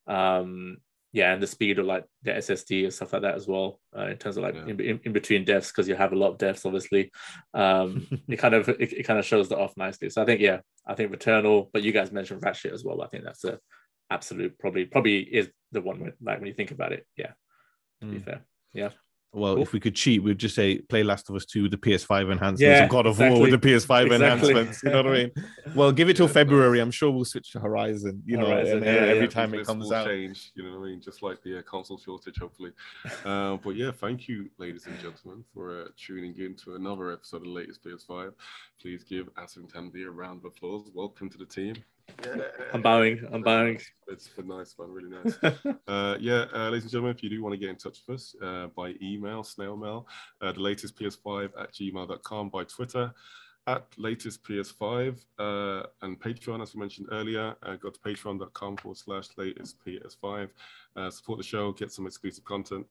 um, yeah, and the speed of like the SSD and stuff like that as well. Uh, in terms of like Yeah. in, in, in between deaths, because you have a lot of deaths, obviously. Um, it kind of it, it kind of shows that off nicely. So I think yeah, I think Returnal, but you guys mentioned Ratchet as well. I think that's a absolute probably probably is the one when, like when you think about it. Yeah, to be Mm. fair. Yeah. Well, Cool. if we could cheat, we'd just say play Last of Us 2 with the PS5 enhancements Yeah, and God of War with the PS5 Exactly. enhancements. You know what I mean? Well, give it till February. I'm sure we'll switch to Horizon, you know, Horizon, and, yeah, uh, every yeah. time it comes will out. change, you know what I mean? Just like the uh, console shortage, hopefully. uh, but yeah, thank you, ladies and gentlemen, for uh, tuning in to another episode of the latest PS5. Please give Asim Tanvi a round of applause. Welcome to the team. I'm bowing. I'm bowing. It's been nice fun, really nice. Uh, yeah, uh, ladies and gentlemen, if you do want to get in touch with us uh, by email, snail mail, uh, the latest PS5 at gmail.com, by Twitter at latest PS5, uh, and Patreon, as we mentioned earlier, uh, go to patreon.com forward slash latest PS5. Uh, support the show, get some exclusive content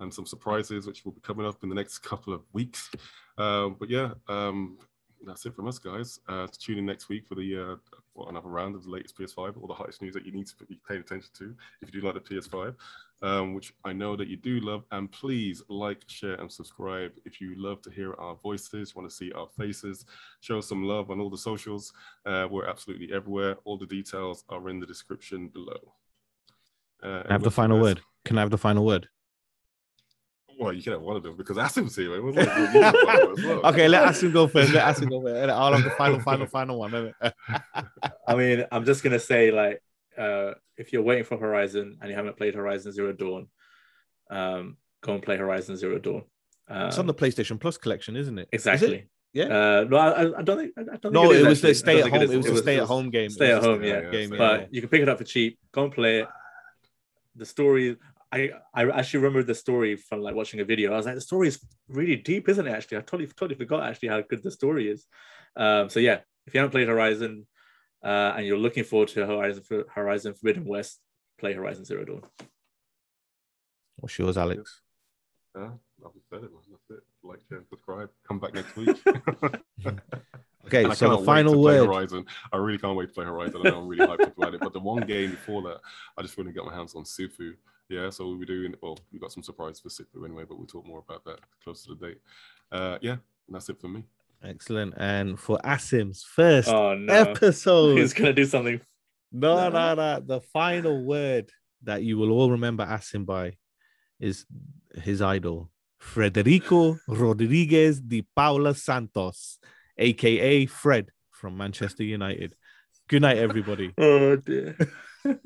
and some surprises, which will be coming up in the next couple of weeks. Um, but yeah, um, that's it from us, guys. Uh, tune in next week for the uh, what, another round of the latest PS5, all the hottest news that you need to be paying attention to if you do like the PS5, um, which I know that you do love. And please like, share, and subscribe if you love to hear our voices, want to see our faces, show us some love on all the socials. Uh, we're absolutely everywhere. All the details are in the description below. Uh, I have the final word? Can I have the final word? Well, you can have one of them because Asim's here. It was like, you need the final as well. Okay, let Asim go first. Let Asim go first. I'll have the final, final, final one. I mean, I'm just gonna say like, uh, if you're waiting for Horizon and you haven't played Horizon Zero Dawn, um, go and play Horizon Zero Dawn. Um, It's on the PlayStation Plus collection, isn't it? exactly. it? Yeah. Uh, no, I, I don't think. I don't No, think it was actually. the stay at home. is. It was a stay at home game. Stay at home, stay at yeah. game, But But you can pick it up for cheap. Go and play it. The story. I, I actually remember the story from like watching a video. I was like, the story is really deep, isn't it? Actually, I totally totally forgot actually how good the story is. Um, so yeah, if you haven't played Horizon uh, and you're looking forward to Horizon Horizon Forbidden West, play Horizon Zero Dawn. What's yours, Alex? Yeah, I've said it. man. That's it. Like, share, and subscribe. Come back next week. Okay, And so the final to word. Horizon. I really can't wait to play Horizon. I know I'm really hyped about it. But the one game before that, I just want to get my hands on Sifu. Yeah, so we'll be doing. Well, we got some surprise for Sifu anyway, but we'll talk more about that close to the date. Uh, yeah, that's it for me. Excellent. And for Asim's first Oh no, episode, he's gonna do something. no, no, no. The final word that you will all remember Asim by is his idol, Federico Rodrigues de Paula Santos, aka Fred from Manchester United. Good night, everybody. Oh dear.